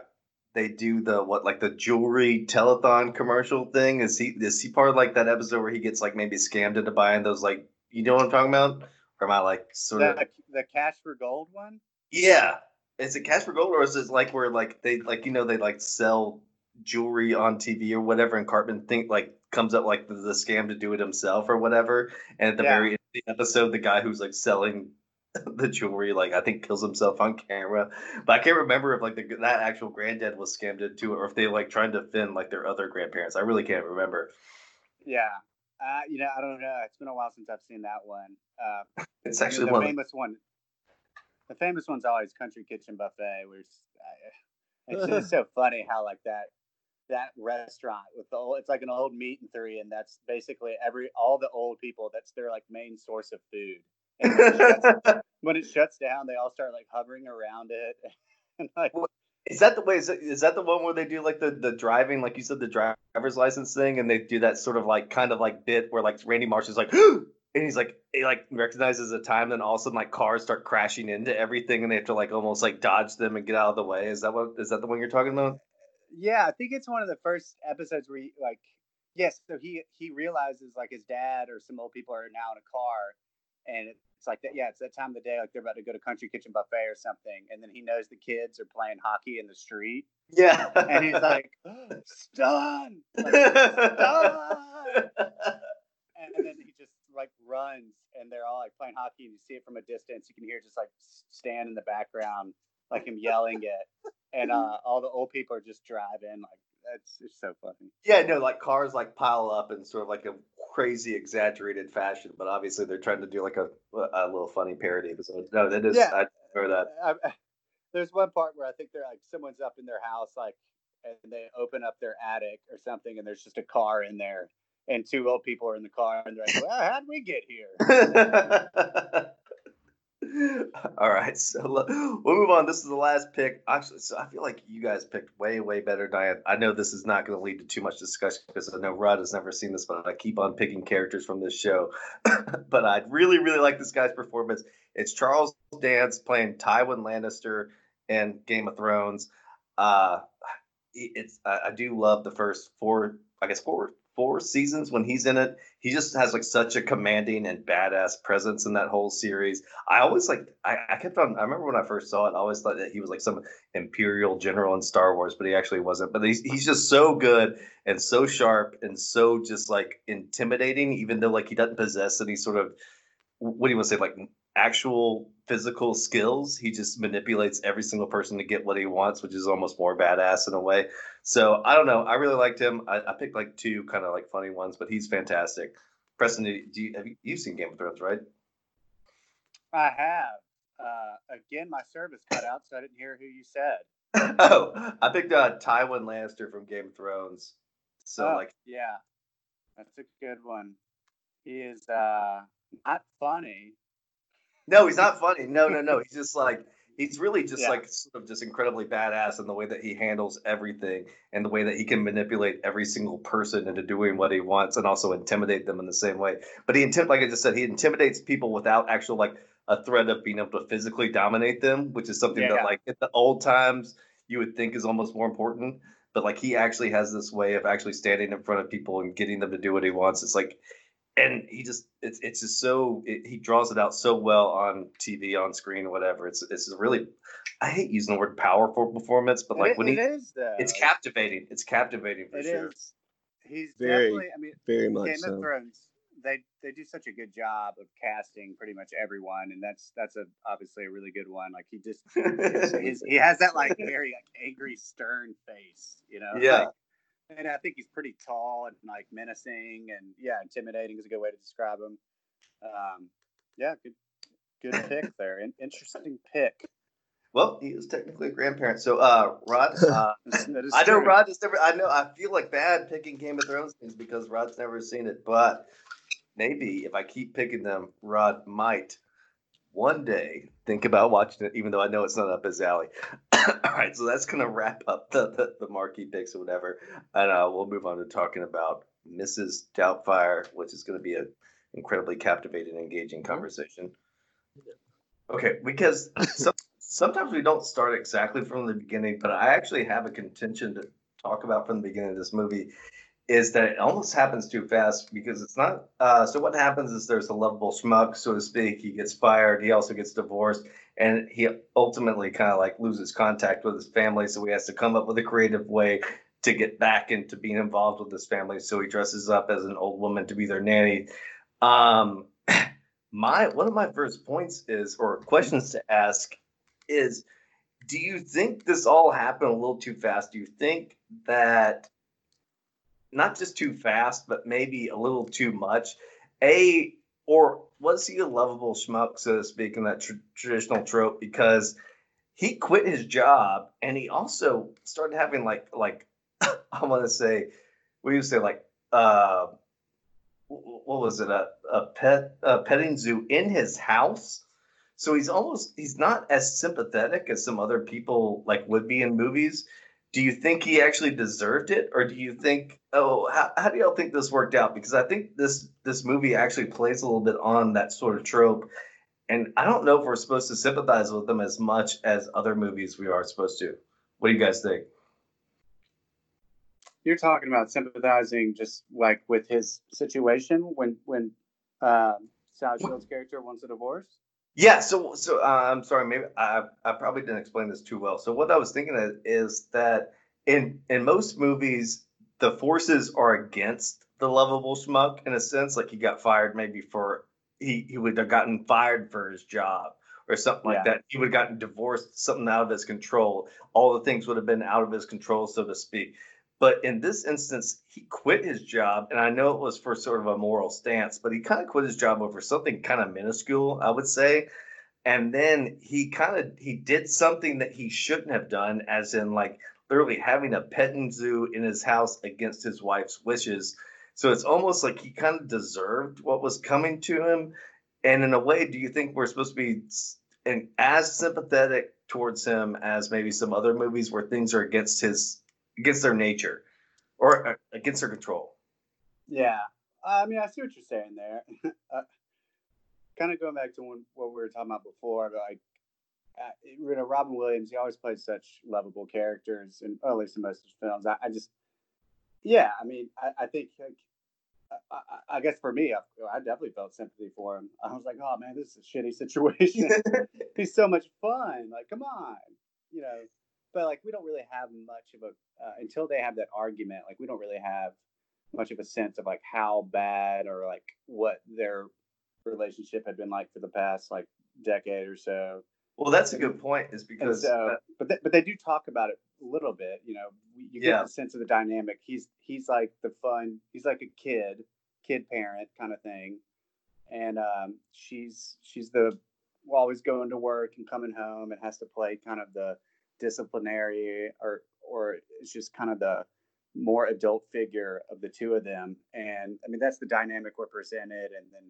Speaker 1: they do the what like the jewelry telethon commercial thing? Is he is he part of like that episode where he gets like maybe scammed into buying those like you know what I'm talking about? Or am I like sort of
Speaker 3: The, the Cash for Gold one?
Speaker 1: yeah? Is it cash for gold or is it like where like they like you know they like sell jewelry on TV or whatever and Cartman think like comes up like the, the scam to do it himself or whatever and at the
Speaker 3: Yeah.
Speaker 1: very end of the episode the guy who's like selling the jewelry like I think kills himself on camera but I can't remember if like the, that actual granddad was scammed into it or if they like trying to defend like their other grandparents I really can't remember
Speaker 3: Yeah. Uh, you know, I don't know. It's been a while since I've seen that one. Uh,
Speaker 1: it's actually
Speaker 3: the
Speaker 1: one of
Speaker 3: famous one. The famous one's always Country Kitchen Buffet, where it's, uh, it's just so funny how like that that restaurant with the old, it's like an old meat and three, and that's basically every all the old people. That's their like main source of food. When, it shuts, when it shuts down, they all start like hovering around it, and like
Speaker 1: Is that the way? Is, it, is that the one where they do like the the driving, like you said, the driver's license thing, and they do that sort of like kind of like bit where like Randy Marsh is like, and he's like he like recognizes the time, then all of a sudden like cars start crashing into everything, and they have to like almost like dodge them and get out of the way. Is that what? Is that the one you're talking about?
Speaker 3: Yeah, I think it's one of the first episodes where he like yes, so he he realizes like his dad or some old people are now in a car and it's like that yeah, it's that time of the day like they're about to go to country kitchen buffet or something and then he knows the kids are playing hockey in the street.
Speaker 1: Yeah.
Speaker 3: and he's like Stan! Like, Stan! And then he just like runs and they're all like playing hockey and you see it from a distance you can hear just like stand in the background like him yelling it and uh all the old people are just driving like that's it's so funny
Speaker 1: Yeah, no, like cars like pile up in sort of like a crazy exaggerated fashion, but obviously they're trying to do like a a little funny parody episode. No, that is
Speaker 3: Yeah.
Speaker 1: I remember that.
Speaker 3: I, I- there's one part where I think they're like someone's up in their house, like, and they open up their attic or something, and there's just a car in there, and two old people are in the car, and they're like, "Well, how'd we get here?"
Speaker 1: All right, so we'll move on. This is the last pick. Actually, so I feel like you guys picked way, way better than I. I know this is not going to lead to too much discussion because I know Rod has never seen this, but I keep on picking characters from this show. but I really, really like this guy's performance. It's Charles Dance playing Tywin Lannister in Game of Thrones. Uh, it's I, I do love the first four, I guess four four seasons when he's in it. He just has like such a commanding and badass presence in that whole series. I always like I, I kept on I remember when I first saw it, I always thought that he was like some imperial general in Star Wars, but he actually wasn't. But he's he's just so good and so sharp and so just like intimidating, even though like he doesn't possess any sort of what do you want to say, like actual physical skills. He just manipulates every single person to get what he wants, which is almost more badass in a way. So I don't know. I really liked him. I, I picked like two kind of like funny ones, but he's fantastic. Preston, do you, have you you've seen Game of Thrones, right?
Speaker 3: I have. Uh, again, my service cut out, so I didn't hear who you said.
Speaker 1: oh, I picked uh, Tywin Lannister from Game of Thrones. So
Speaker 3: Oh,
Speaker 1: like,
Speaker 3: yeah, that's a good one. He is uh, not funny.
Speaker 1: No, he's not funny. No, no, no. He's just like he's really just
Speaker 3: Yeah.
Speaker 1: like sort of just incredibly badass in the way that he handles everything and the way that he can manipulate every single person into doing what he wants and also intimidate them in the same way. But he intim- like I just said, he intimidates people without actual like a threat of being able to physically dominate them, which is something
Speaker 3: Yeah.
Speaker 1: that like in the old times you would think is almost more important. But like he actually has this way of actually standing in front of people and getting them to do what he wants. It's like and he just it's it's just so it, he draws it out so well on TV on screen whatever it's it's a really I hate using the word powerful performance but like
Speaker 3: it,
Speaker 1: when
Speaker 3: it
Speaker 1: he
Speaker 3: is though.
Speaker 1: it's captivating it's captivating for
Speaker 3: It
Speaker 1: sure
Speaker 3: is. He's
Speaker 2: Very
Speaker 3: definitely. I mean,
Speaker 2: Very much
Speaker 3: Game
Speaker 2: so.
Speaker 3: of Thrones. They they do such a good job of casting pretty much everyone, and that's that's a obviously a really good one. Like he just he's, he has that like very like, angry, stern face, you know.
Speaker 1: Yeah.
Speaker 3: Like, and I think he's pretty tall and like menacing, and yeah, intimidating is a good way to describe him. Um, yeah, good good pick there. In, interesting pick.
Speaker 1: well he was technically a grandparent so uh Rod uh, I know
Speaker 3: true.
Speaker 1: Rod has never I know I feel like bad picking Game of Thrones things because Rod's never seen it but maybe if I keep picking them Rod might one day think about watching it, even though I know it's not up his alley. All right, so that's gonna wrap up the, the, the marquee picks or whatever, and uh, we'll move on to talking about Mrs. Doubtfire, which is gonna be an incredibly captivating, engaging conversation. Okay, because some, sometimes we don't start exactly from the beginning, but I actually have a contention to talk about from the beginning of this movie is that it almost happens too fast because it's not. Uh, so what happens is there's a lovable schmuck, so to speak. He gets fired. He also gets divorced, and he ultimately kind of like loses contact with his family. So he has to come up with a creative way to get back into being involved with his family. So he dresses up as an old woman to be their nanny. Um, my one of my first points is or questions to ask is do you think this all happened a little too fast do you think that not just too fast but maybe a little too much a or was he a lovable schmuck so to speak in that tr- traditional trope because he quit his job and he also started having like like i want to say what do you say like uh what was it a, a pet a petting zoo in his house So he's almost he's not as sympathetic as some other people like would be in movies. Do you think he actually deserved it, or do you think? Oh, how, how do y'all think this worked out? Because I think this this movie actually plays a little bit on that sort of trope, and I don't know if we're supposed to sympathize with them as much as other movies we are supposed to. What do you guys think?
Speaker 3: You're talking about sympathizing just like with his situation when when um, Sally Field's character wants a divorce.
Speaker 1: Yeah, so so uh, I'm sorry, maybe I I probably didn't explain this too well. So what I was thinking of is that in in most movies, the forces are against the lovable schmuck in a sense. Like he got fired maybe for he he would have gotten fired for his job or something like
Speaker 3: Yeah.
Speaker 1: that. He would have gotten divorced, something out of his control. All the things would have been out of his control, so to speak. But in this instance, he quit his job, and I know it was for sort of a moral stance, but he kind of quit his job over something kind of minuscule, I would say. And then he kind of he did something that he shouldn't have done, as in like literally having a petting zoo in his house against his wife's wishes. So it's almost like he kind of deserved what was coming to him. And in a way, do you think we're supposed to be and as sympathetic towards him as maybe some other movies where things are against his against their nature or uh, against their control?
Speaker 3: Yeah, I mean, I see what you're saying there. uh, kind of going back to when, what we were talking about before, like, uh, you know, Robin Williams, he always played such lovable characters, and at least in most of his films. I, I just, yeah, I mean, I, I think, like, I, I, I guess for me, I, I definitely felt sympathy for him. I was like, oh man, this is a shitty situation. He's so much fun. Like, come on, you know. But like, we don't really have much of a uh, until they have that argument. Like, we don't really have much of a sense of like how bad or like what their relationship had been like for the past like decade or so.
Speaker 1: Well, that's a good point. Is because
Speaker 3: so,
Speaker 1: uh,
Speaker 3: but they, but they do talk about it a little bit. You know, you
Speaker 1: Yeah.
Speaker 3: get the sense of the dynamic. He's he's like the fun. He's like a kid, kid parent kind of thing, and um, she's she's the always going to work and coming home and has to play kind of the disciplinary or or it's just kind of the more adult figure of the two of them. And I mean that's the dynamic we're presented, and then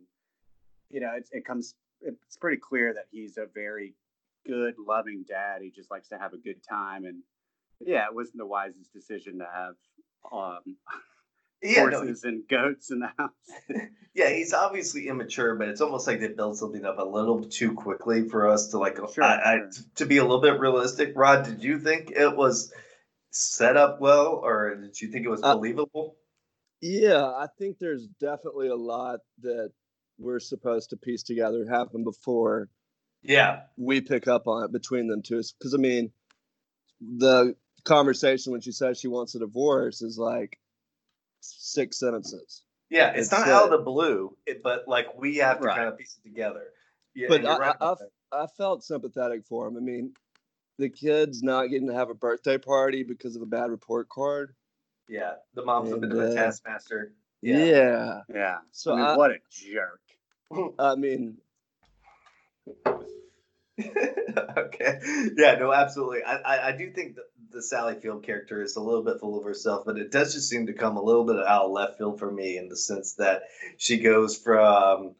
Speaker 3: you know it, it comes. It's pretty clear that he's a very good, loving dad. He just likes to have a good time, and yeah, it wasn't the wisest decision to have um,
Speaker 1: yeah, no,
Speaker 3: horses and goats in the house.
Speaker 1: yeah, he's obviously immature, but it's almost like they build something up a little too quickly for us to like.
Speaker 3: Sure,
Speaker 1: I, I, to be a little bit realistic, Rod, did you think it was set up well, or did you think it was
Speaker 2: Uh,
Speaker 1: believable?
Speaker 2: Yeah, I think there's definitely a lot that we're supposed to piece together happened before
Speaker 1: Yeah,
Speaker 2: we pick up on it between them two. Because I mean, the conversation when she says she wants a divorce is like six sentences.
Speaker 1: yeah, it's,
Speaker 2: It's,
Speaker 1: not out of the blue, it, but like we have to
Speaker 3: Right.
Speaker 1: kind of piece it together. Yeah,
Speaker 2: But I-
Speaker 1: right
Speaker 2: I-
Speaker 1: about.
Speaker 2: I felt sympathetic for him. I mean, the kid's not getting to have a birthday party because of a bad report card.
Speaker 1: yeah, the mom's a
Speaker 2: and,
Speaker 1: bit of a
Speaker 2: uh,
Speaker 1: taskmaster.
Speaker 2: Yeah.
Speaker 1: Yeah.
Speaker 3: Yeah.
Speaker 2: So
Speaker 3: I mean,
Speaker 2: I,
Speaker 3: what a jerk.
Speaker 2: I mean,
Speaker 1: okay. Yeah, no, absolutely. I, I, I do think that the Sally Field character is a little bit full of herself, but it does just seem to come a little bit out of left field for me in the sense that she goes from,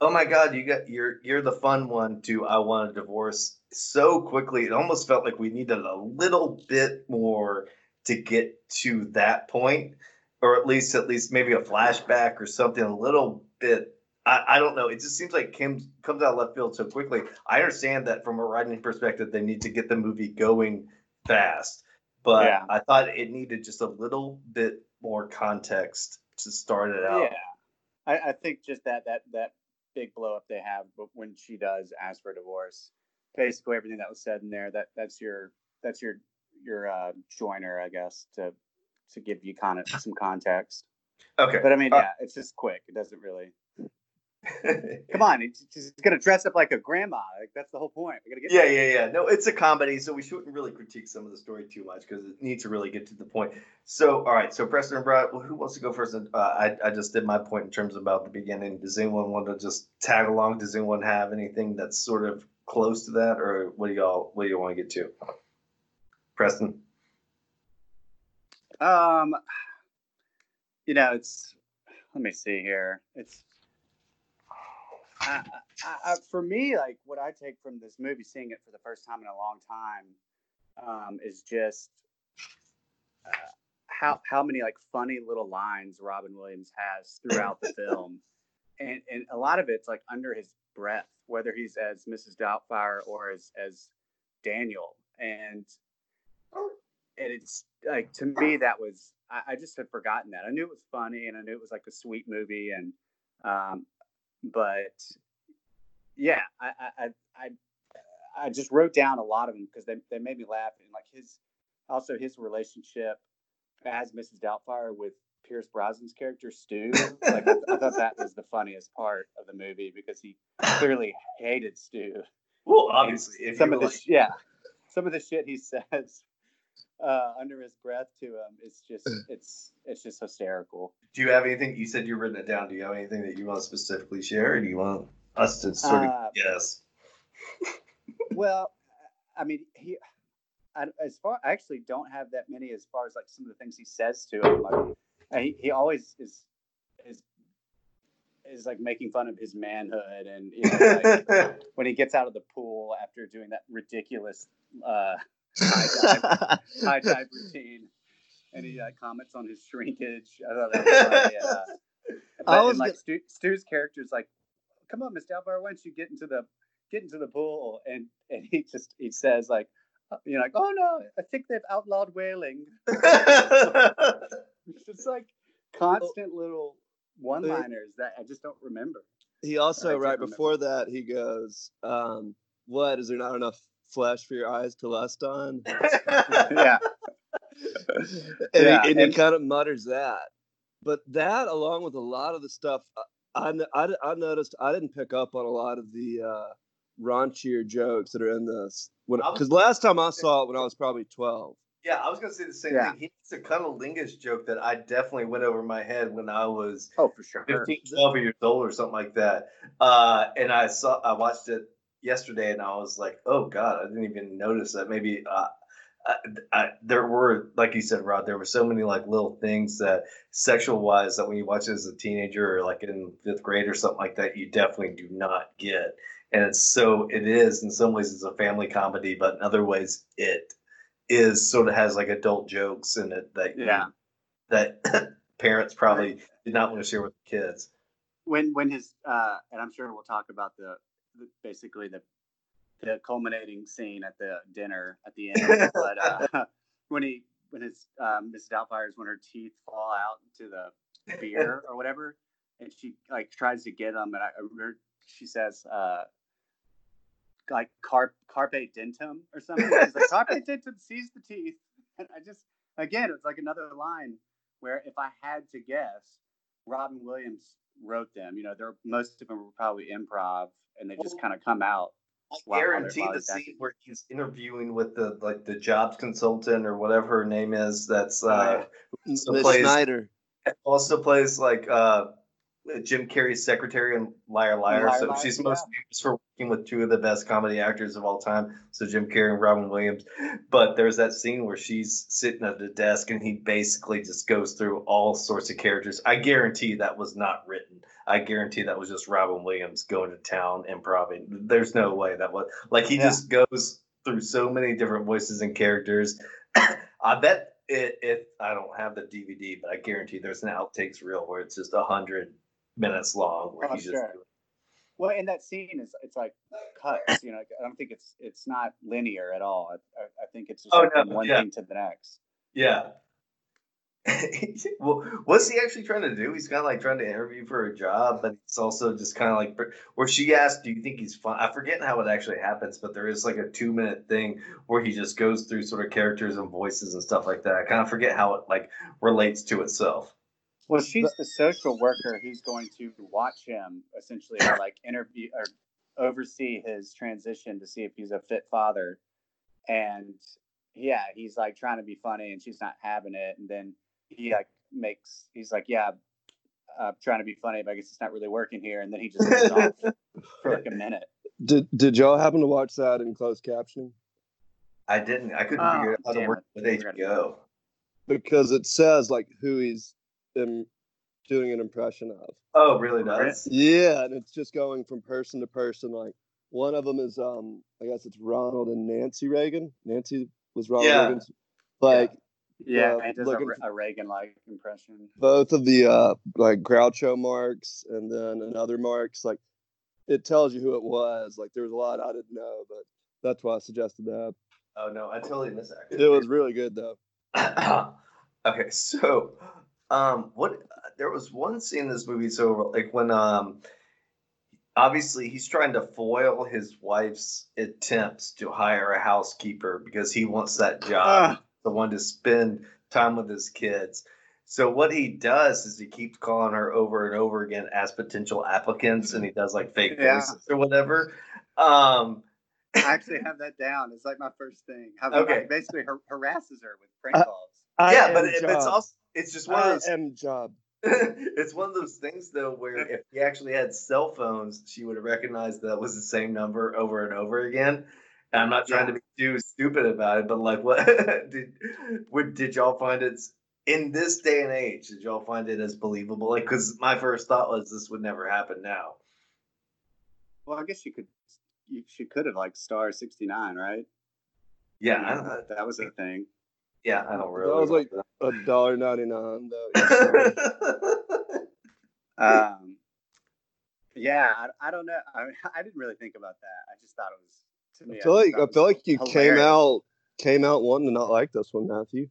Speaker 1: "Oh my God, you got you're you're the fun one," to "I want a divorce" so quickly. It almost felt like we needed a little bit more to get to that point, or at least at least maybe a flashback or something a little bit I, I don't know. It just seems like Kim comes out left field so quickly. I understand that from a writing perspective, they need to get the movie going fast, but
Speaker 3: Yeah.
Speaker 1: I thought it needed just a little bit more context to start it out.
Speaker 3: Yeah. I, I think just that that that big blow up they have but when she does ask for divorce. Basically everything that was said in there, that that's your that's your your uh joiner, I guess, to to give you kind of some context.
Speaker 1: Okay.
Speaker 3: But I mean,
Speaker 1: Uh,
Speaker 3: yeah, it's just quick. It doesn't really come on, he's he's gonna dress up like a grandma. Like that's the whole point. We gotta get
Speaker 1: yeah, yeah, yeah. No, it's a comedy, so we shouldn't really critique some of the story too much because it needs to really get to the point. So, all right. So, Preston and Brad, well, who wants to go first? Uh, I, I just did my point in terms about the beginning. Does anyone want to just tag along? Does anyone have anything that's sort of close to that, or what do y'all what do you want to get to? Preston.
Speaker 3: Um, you know, it's let me see here. It's I, I, for me, like what I take from this movie, seeing it for the first time in a long time, um, is just uh, how how many like funny little lines Robin Williams has throughout the film, and and a lot of it's like under his breath, whether he's as Mrs. Doubtfire or as as Daniel, and and it's like to me that was I, I just had forgotten that. I knew it was funny and I knew it was like a sweet movie and um, but yeah, I I I I just wrote down a lot of them because they they made me laugh and like his also his relationship as Mrs. Doubtfire with Pierce Brosnan's character Stu. Like I, I thought that was the funniest part of the movie because he clearly hated Stu.
Speaker 1: Well, obviously, if
Speaker 3: some of
Speaker 1: were
Speaker 3: the
Speaker 1: like,
Speaker 3: yeah, some of the shit he says uh, under his breath to him It's just it's it's just hysterical.
Speaker 1: do you have anything? You said you've written it down. Do you have anything that you want to specifically share, or do you want us to sort of
Speaker 3: Uh,
Speaker 1: guess?
Speaker 3: well, I mean, he, I, as far, I actually don't have that many as far as like some of the things he says to him. Like, he, he always is, is, is like making fun of his manhood and, you know, like when he gets out of the pool after doing that ridiculous, uh, high dive, high dive routine. And he like comments on his shrinkage. I thought that was funny. Uh, but,
Speaker 2: I
Speaker 3: and,
Speaker 2: was
Speaker 3: like Stu, Stu's character is like, "Come on, Miss Doubtfire, why don't you get into the get into the pool?" And and he just he says like, uh, you know, like, "Oh no, I think they've outlawed whaling." It's just like constant little one-liners that I just don't remember.
Speaker 2: he also right
Speaker 3: remember.
Speaker 2: before that he goes, um, "What is there not enough flesh for your eyes to lust on?"
Speaker 3: yeah,
Speaker 2: and,
Speaker 3: Yeah,
Speaker 2: he, and,
Speaker 3: and-
Speaker 2: he kind of mutters that. But that, along with a lot of the stuff, I, I, I noticed I didn't pick up on a lot of the uh, raunchier jokes that are in this. When because last time I saw it when I was probably twelve.
Speaker 1: Yeah, I was gonna say the same
Speaker 3: Yeah.
Speaker 1: thing. He makes a cunnilingus joke that I definitely went over my head when I was
Speaker 3: oh for sure.
Speaker 1: 15, 12 years old or something like that. Uh, and I saw, I watched it yesterday, and I was like, oh god, I didn't even notice that. Maybe uh, I, I, there were, like you said, Rod, there were so many like little things that sexual wise that when you watch it as a teenager or like in fifth grade or something like that, you definitely do not get. And it's so it is in some ways it's a family comedy, but in other ways it is sort of has like adult jokes in it that you-
Speaker 3: Yeah.
Speaker 1: that parents probably did not want to share with the kids.
Speaker 3: when when his uh and i'm sure we'll talk about the basically the the culminating scene at the dinner at the end. But uh when he when his um mrs doubtfire's when her teeth fall out into the beer or whatever and she like tries to get them and i, I remember she says uh like carp carpe dentum or something. She's like carpe dentum sees the teeth. And i just again it's like another line where if i had to guess Robin Williams wrote them. You know, they're most of them were probably improv, and they just kind of come out.
Speaker 1: I
Speaker 3: While- while they're-
Speaker 1: guarantee the
Speaker 3: it's acting.
Speaker 1: scene where he's interviewing with the like the jobs consultant or whatever her name is. That's uh, So
Speaker 2: Miss
Speaker 1: plays-
Speaker 2: Schneider.
Speaker 1: also plays like uh, Jim Carrey's secretary in Liar Liar.
Speaker 3: Liar
Speaker 1: so
Speaker 3: Liar,
Speaker 1: she's most famous for working with two of the best comedy actors of all time. So Jim Carrey and Robin Williams. But there's that scene where she's sitting at the desk and he basically just goes through all sorts of characters. I guarantee that was not written. I guarantee that was just Robin Williams going to town improvising. There's no way that was like he
Speaker 3: Yeah.
Speaker 1: just goes through so many different voices and characters. I bet it, it I don't have the DVD, but I guarantee there's an outtakes reel where it's just a hundred minutes long where
Speaker 3: Oh,
Speaker 1: he's just
Speaker 3: sure. Well, in that scene is it's like cuts. You know, I don't think it's it's not linear at all. I, I, I think it's just
Speaker 1: Oh,
Speaker 3: like
Speaker 1: no,
Speaker 3: from one
Speaker 1: yeah.
Speaker 3: thing to the next.
Speaker 1: yeah. well, what's he actually trying to do? He's kind of like trying to interview for a job, but it's also just kind of like where she asked, "Do you think he's fun?" I forget how it actually happens, but there is like a two minute thing where he just goes through sort of characters and voices and stuff like that. I kind of forget how it like relates to itself.
Speaker 3: Well, she's the social worker. who's going to watch him essentially, or like interview or oversee his transition to see if he's a fit father. And yeah, he's like trying to be funny, and she's not having it. And then he like makes he's like, yeah, uh, trying to be funny, but I guess it's not really working here. And then he just goes off for like a minute.
Speaker 2: Did Did y'all happen to watch that in closed captioning?
Speaker 1: I didn't. I couldn't
Speaker 3: Oh,
Speaker 1: figure out how to
Speaker 3: damn
Speaker 1: work
Speaker 3: it.
Speaker 1: with HBO.
Speaker 2: Because it says like who he's in, doing an impression of.
Speaker 1: Oh, really does?
Speaker 2: Yeah, and it's just going from person to person. Like one of them is, um, I guess it's Ronald and Nancy Reagan. Nancy was Ronald
Speaker 1: Yeah.
Speaker 2: Reagan's. Like
Speaker 3: Yeah,
Speaker 2: Uh,
Speaker 3: he a,
Speaker 2: looking
Speaker 3: Re-
Speaker 2: for-
Speaker 3: a Reagan-like impression.
Speaker 2: both of the uh, like Groucho Marx and then another Marx. Like it tells you who it was. Like there was a lot I didn't know, but that's why I suggested that.
Speaker 1: Oh no, I totally missed that.
Speaker 2: It was really good though.
Speaker 1: okay, so um, what? There was one scene in this movie. So like when um, obviously he's trying to foil his wife's attempts to hire a housekeeper because he wants that job,
Speaker 3: Ah.
Speaker 1: the one to spend time with his kids. So what he does is he keeps calling her over and over again as potential applicants, and he does like fake
Speaker 3: Yeah.
Speaker 1: voices or whatever. Um,
Speaker 3: I actually have that down. It's like my first thing. How
Speaker 1: Okay.
Speaker 3: he basically har- harasses her with prank
Speaker 2: Uh,
Speaker 3: calls.
Speaker 2: I
Speaker 1: yeah, but, it, it's also it's just one of
Speaker 2: I
Speaker 1: those
Speaker 2: am job.
Speaker 1: it's one of those things though where if he actually had cell phones, she would have recognized that was the same number over and over again. And I'm not trying to be too stupid about it, but like, what did would, did y'all find it in this day and age? Did y'all find it as believable? Like, because my first thought was this would never happen now.
Speaker 3: Well, I guess you could. You, she could have like star sixty nine, right?
Speaker 1: Yeah, I don't,
Speaker 3: that was a thing.
Speaker 1: Yeah, I don't really.
Speaker 2: That was like- A dollar ninety nine though.
Speaker 3: Um, yeah, I, I don't know. I, I didn't really think about that. I just thought it was. To me,
Speaker 2: I feel
Speaker 3: just
Speaker 2: like I feel like you came out came out wanting to not like this one, Matthew.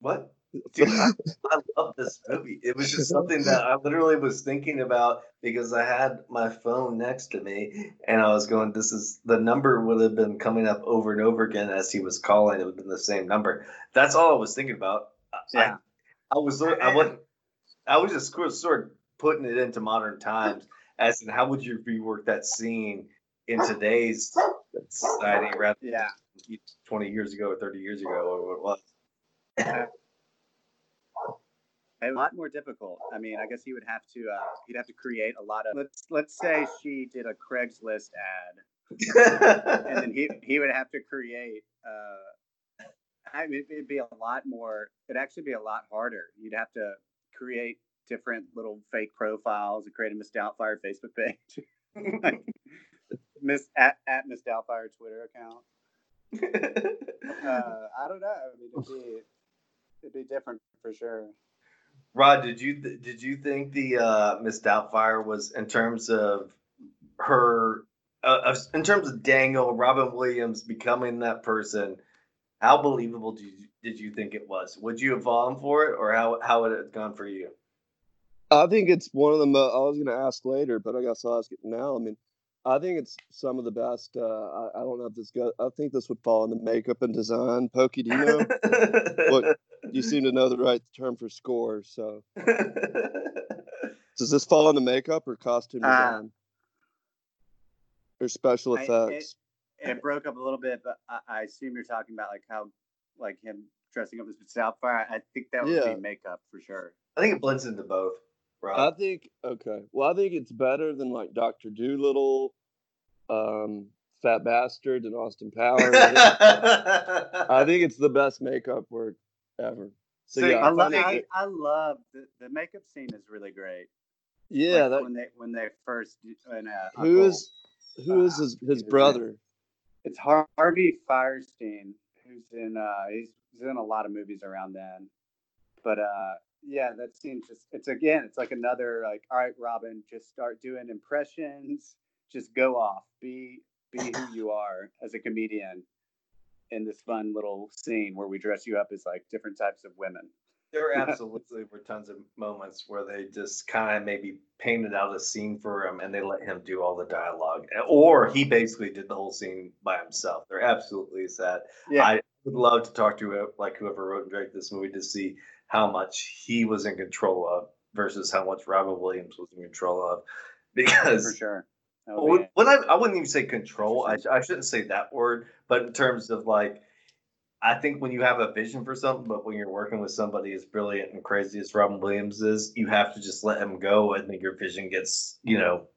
Speaker 1: what? Dude, I, I love this movie. It was just something that I literally was thinking about because I had my phone next to me and I was going, this is the number would have been coming up over and over again as he was calling. It would have been the same number. That's all I was thinking about. I-
Speaker 3: Yeah.
Speaker 1: I, I was, I wasn't, I was just sort of- putting it into modern times as in how would you rework that scene in today's society rather than
Speaker 3: Yeah.
Speaker 1: 20 years ago or 30 years ago or what it was.
Speaker 3: A lot more difficult. I mean, I guess he would have to. Uh, he'd have to create a lot of. Let's let's say she did a Craigslist ad, and then he he would have to create. Uh, I mean, it'd be a lot more. It'd actually be a lot harder. You'd have to create different little fake profiles and create a Miss Doubtfire Facebook page, Miss at, at Miss Doubtfire Twitter account. Uh, I don't know. I mean, it'd be it'd be different for sure.
Speaker 1: Rod, did you th- did you think the uh, Miss Doubtfire was in terms of her, uh, in terms of Daniel Robin Williams becoming that person? How believable did you, did you think it was? Would you have fallen for it, or how how would it have gone for you?
Speaker 2: I think it's one of the. Mo- I was going to ask later, but I guess I'll ask it now. I mean, I think it's some of the best. Uh, I, I don't know if this go. I think this would fall into makeup and design. Pokey, do you know? What- you seem to know the right term for score. So, does this fall into makeup or costume
Speaker 3: Uh,
Speaker 2: or special
Speaker 3: I- it-
Speaker 2: effects?
Speaker 3: It broke up a little bit, but I, I assume you're talking about like how, like him dressing up as Miss Doubtfire. I think that would
Speaker 2: Yeah.
Speaker 3: be makeup for sure.
Speaker 1: I think it blends into both.
Speaker 2: I think okay. Well, I think it's better than like Doctor Dolittle, um, Fat Bastard, and Austin Powers. I think it's the best makeup work ever. So,
Speaker 1: So
Speaker 2: yeah,
Speaker 3: I,
Speaker 2: I
Speaker 3: love. I, I love the, the makeup scene is really great.
Speaker 2: yeah.
Speaker 3: Like,
Speaker 2: that,
Speaker 3: when they when they first when uh,
Speaker 2: who
Speaker 3: Uncle-
Speaker 2: is who is
Speaker 3: uh,
Speaker 2: his
Speaker 3: his
Speaker 2: his brother?
Speaker 3: It's Harvey Fierstein, who's in uh he's, he's in a lot of movies around then. But uh yeah, that scene just it's again, it's like another like, all right, Robin, just start doing impressions, just go off. Be be who you are as a comedian in this fun little scene where we dress you up as like different types of women.
Speaker 1: There absolutely were tons of moments where they just kind of maybe painted out a scene for him and they let him do all the dialogue. Or he basically did the whole scene by himself. There absolutely is that.
Speaker 3: Yeah.
Speaker 1: I would love to talk to like whoever wrote and directed this movie to see how much he was in control of versus how much Robin Williams was in control of. Because
Speaker 3: for sure. That would
Speaker 1: when,
Speaker 3: be-
Speaker 1: when I, I wouldn't even say control. I, I shouldn't say that word, but in terms of like, I think when you have a vision for something, but when you're working with somebody as brilliant and crazy as Robin Williams is, you have to just let him go, and then your vision gets, you know,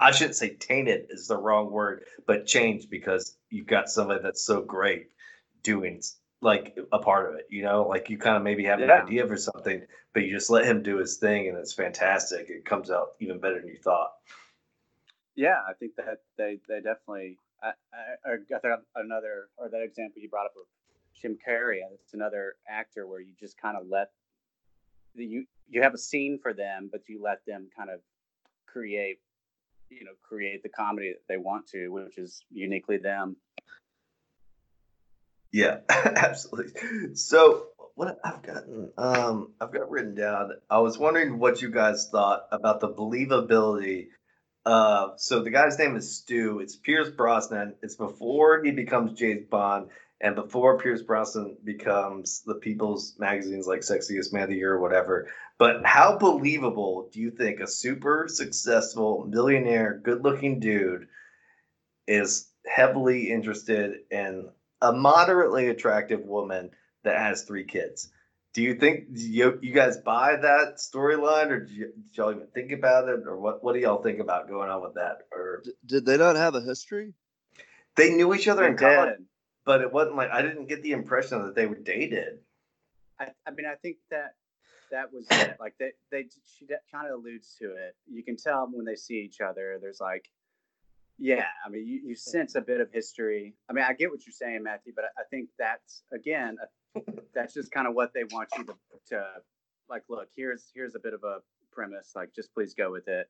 Speaker 1: I shouldn't say tainted is the wrong word, but changed because you've got somebody that's so great doing like a part of it. You know, like you kind of maybe have
Speaker 3: Yeah.
Speaker 1: an idea for something, but you just let him do his thing, and it's fantastic. It comes out even better than you thought.
Speaker 3: Yeah, I think that they they definitely. I, I, I think another or that example you brought up of Jim Carrey. It's another actor where you just kind of let you you have a scene for them, but you let them kind of create, you know, create the comedy that they want to, which is uniquely them.
Speaker 1: Yeah, absolutely. So what I've gotten, um, I've got written down. I was wondering what you guys thought about the believability. Uh, so the guy's name is Stu. It's Pierce Brosnan. It's before he becomes James Bond, and before Pierce Brosnan becomes the People's Magazine's like sexiest man of the year or whatever. But how believable do you think a super successful millionaire, good-looking dude is heavily interested in a moderately attractive woman that has three kids. Do you think you, you guys buy that storyline, or do, you, did y'all even think about it, or what? What do y'all think about going on with that? Or
Speaker 2: D- did they not have a history?
Speaker 1: they knew each other
Speaker 3: They
Speaker 1: in college,
Speaker 3: did.
Speaker 1: but it wasn't like I didn't get the impression that they were dated.
Speaker 3: I, I mean, I think that that was it. Like they, they she kind of alludes to it. You can tell when they see each other. There's like, yeah. I mean, you, you sense a bit of history. I mean, I get what you're saying, Matthew, but I, I think that's again, uh, that's just kind of what they want you to, to like. Look, here's here's a bit of a premise. Like, just please go with it.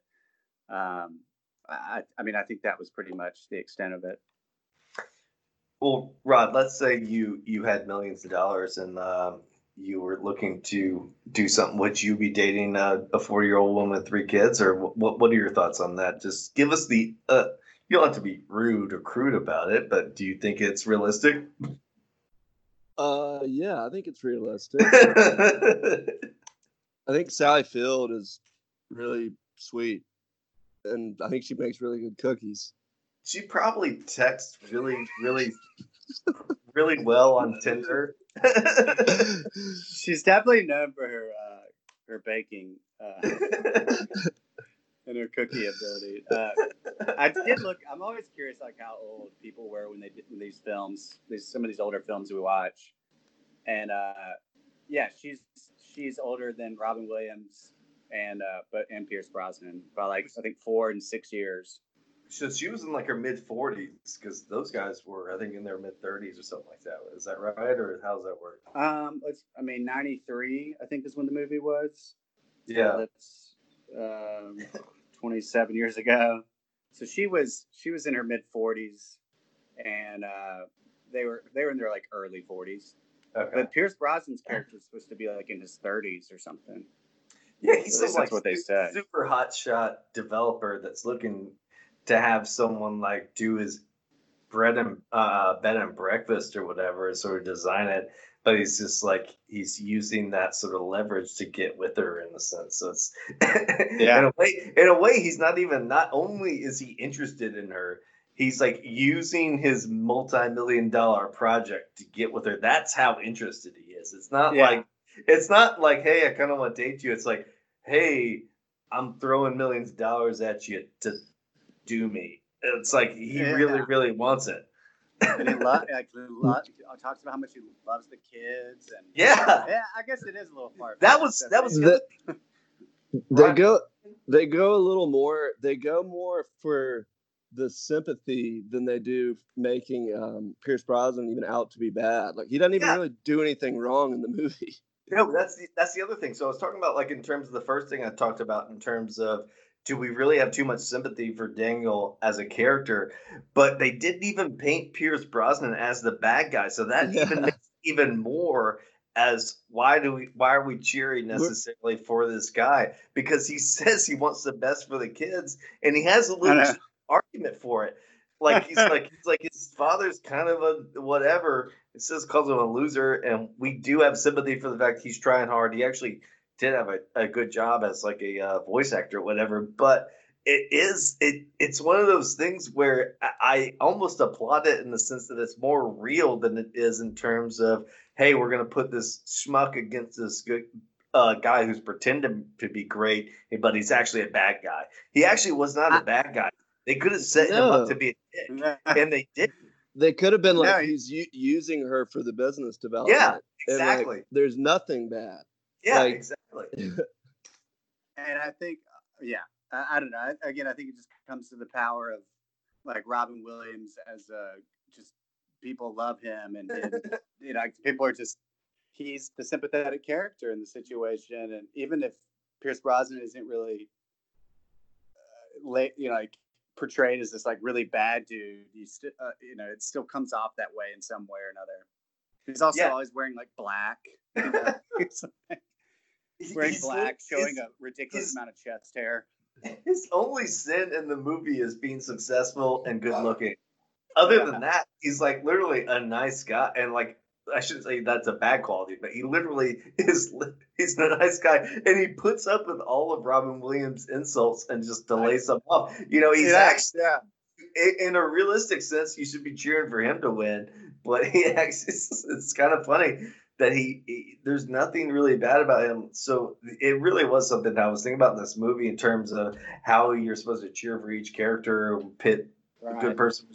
Speaker 3: Um, I, I mean, I think that was pretty much the extent of it.
Speaker 1: Well, Rod, let's say you you had millions of dollars and um, you were looking to do something. Would you be dating a, a year old woman with three kids, or what? What are your thoughts on that? Just give us the. Uh, you don't have to be rude or crude about it, but do you think it's realistic?
Speaker 2: Uh, yeah, I think it's realistic. I think Sally Field is really sweet, and I think she makes really good cookies.
Speaker 1: she probably texts really, really, really well on Tinder.
Speaker 3: She's definitely known for her uh, her baking uh, and her cookie ability. Uh, I did look. I'm always curious, like how old people were when they did when these films, these some of these older films we watch, and uh, yeah, she's she's older than Robin Williams and uh, but and Pierce Brosnan by like I think four and six years.
Speaker 1: so she was in like her mid 40s because those guys were, I think, in their mid 30s or something like that. Is that right, or how does that work?
Speaker 3: Um, let's. I mean, '93 I think is when the movie was. So
Speaker 1: Yeah.
Speaker 3: that's um, 27 years ago. So she was she was in her mid 40s, and uh, they were they were in their like early 40s.
Speaker 1: Okay.
Speaker 3: But Pierce Brosnan's character is supposed to be like in his 30s or something.
Speaker 1: Yeah, he's
Speaker 3: At
Speaker 1: like
Speaker 3: that's what they said.
Speaker 1: super hot shot developer that's looking to have someone like do his bread and uh, bed and breakfast or whatever, sort of design it. But he's just like he's using that sort of leverage to get with her in a sense. So it's
Speaker 3: Yeah.
Speaker 1: in a way, in a way, he's not even. Not only is he interested in her, he's like using his multi-million dollar project to get with her. That's how interested he is. It's not
Speaker 3: Yeah.
Speaker 1: like it's not like, hey, I kind of want to date you. It's like, hey, I'm throwing millions of dollars at you to do me. It's like he
Speaker 3: Yeah.
Speaker 1: really, really wants it.
Speaker 3: And he, lo- like, lo- talks about how much he loves the kids and
Speaker 1: Yeah,
Speaker 3: yeah, I guess it is a little far.
Speaker 1: that was that was
Speaker 2: The-
Speaker 1: good.
Speaker 2: They go, they go a little more. They go more for the sympathy than they do making um, Pierce Brosnan even out to be bad. Like he doesn't even
Speaker 1: Yeah.
Speaker 2: really do anything wrong in the movie.
Speaker 1: No, that's the, that's the other thing. So I was talking about like in terms of the first thing I talked about in terms of do we really have too much sympathy for Daniel as a character? But they didn't even paint Pierce Brosnan as the bad guy, so that
Speaker 2: Yeah.
Speaker 1: even makes even more as why do we why are we cheering necessarily for this guy? Because he says he wants the best for the kids, and he has a little argument for it. Like he's like he's like his father's kind of a whatever. It says calls him a loser, and we do have sympathy for the fact he's trying hard. He actually did have a, a good job as like a uh, voice actor, or whatever. But it is it it's one of those things where I, I almost applaud it in the sense that it's more real than it is in terms of hey, we're gonna put this schmuck against this good uh, guy who's pretending to be great, but he's actually a bad guy. He actually was not a bad guy. They could have set him up to be a dick, and they didn't.
Speaker 2: They could have been like
Speaker 3: No,
Speaker 2: he's u- using her for the business development.
Speaker 1: Yeah,
Speaker 2: and, like,
Speaker 1: exactly.
Speaker 2: there's nothing bad.
Speaker 1: Yeah,
Speaker 2: like-
Speaker 1: exactly.
Speaker 3: And I think, yeah, I, I don't know. I- Again, I think it just comes to the power of like Robin Williams as a just people love him, and, and you know, people are just he's the sympathetic character in the situation, and even if Pierce Brosnan isn't really, uh, late, you know, like portrayed as this like really bad dude, you still, uh, you know, it still comes off that way in some way or another. He's also
Speaker 1: Yeah.
Speaker 3: always wearing like black. You know? Wearing
Speaker 1: He's-
Speaker 3: black, showing
Speaker 1: his-
Speaker 3: a ridiculous
Speaker 1: his-
Speaker 3: amount of chest hair.
Speaker 1: His only sin in the movie is being successful and good looking. Other
Speaker 3: Yeah.
Speaker 1: than that, he's like literally a nice guy, and like I shouldn't say that's a bad quality, but he literally is he's a nice guy, and he puts up with all of Robin Williams' insults and just delays them off. You know, he's
Speaker 3: Yeah,
Speaker 1: actually
Speaker 3: yeah.
Speaker 1: in, a realistic sense, you should be cheering for him to win. But he actually, it's, it's kind of funny that he, he- there's nothing really bad about him. So it really was something that I was thinking about in this movie in terms of how you're supposed to cheer for each character, pit a good person.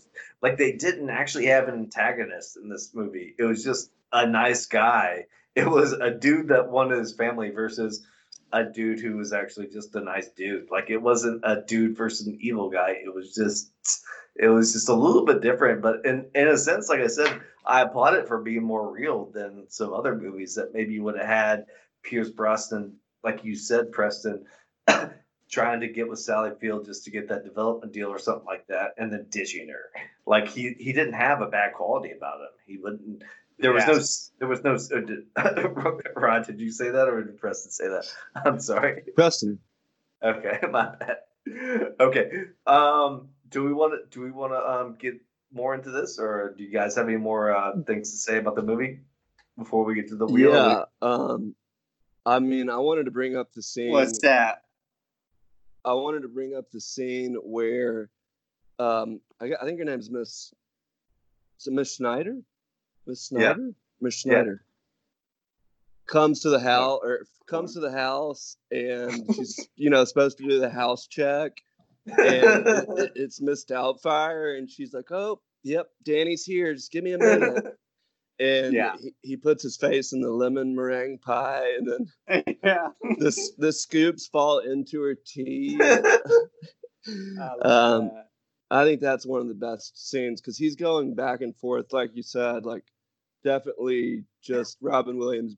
Speaker 1: Like they didn't actually have an antagonist in this movie. It was just a nice guy. It was a dude that wanted his family versus a dude who was actually just a nice dude. Like it wasn't a dude versus an evil guy. It was just it was just a little bit different. But in in a sense, like I said, I applaud it for being more real than some other movies that maybe would have had Pierce Brosnan, like you said, Preston, trying to get with Sally Field just to get that development deal or something like that, and then ditching her. Like he he didn't have a bad quality about him. He wouldn't. There was
Speaker 3: Yeah.
Speaker 1: no. There was no. uh, did- Rod, did you say that or did Preston say that? I'm sorry.
Speaker 2: Preston.
Speaker 1: Okay, my bad. Okay. Um, do we want to do we want to um get more into this, or do you guys have any more uh, things to say about the movie before we get to the wheel?
Speaker 2: Yeah. Um, I mean, I wanted to bring up the scene.
Speaker 3: What's that?
Speaker 2: I wanted to bring up the scene where, um, I, I think her name's Miss. Is it Miss Schneider? Miss
Speaker 1: Yeah.
Speaker 2: Schneider. Miss
Speaker 1: Yeah.
Speaker 2: Comes to the house or comes to the house and she's you know supposed to do the house check and it, it- it's Miss Doubtfire and she's like oh yep Danny's here just give me a minute and
Speaker 3: Yeah.
Speaker 2: he, he puts his face in the lemon meringue pie and then
Speaker 3: yeah.
Speaker 2: the the scoops fall into her tea.
Speaker 3: I
Speaker 2: Um. I think that's one of the best scenes because he's going back and forth, like you said, like definitely just Robin Williams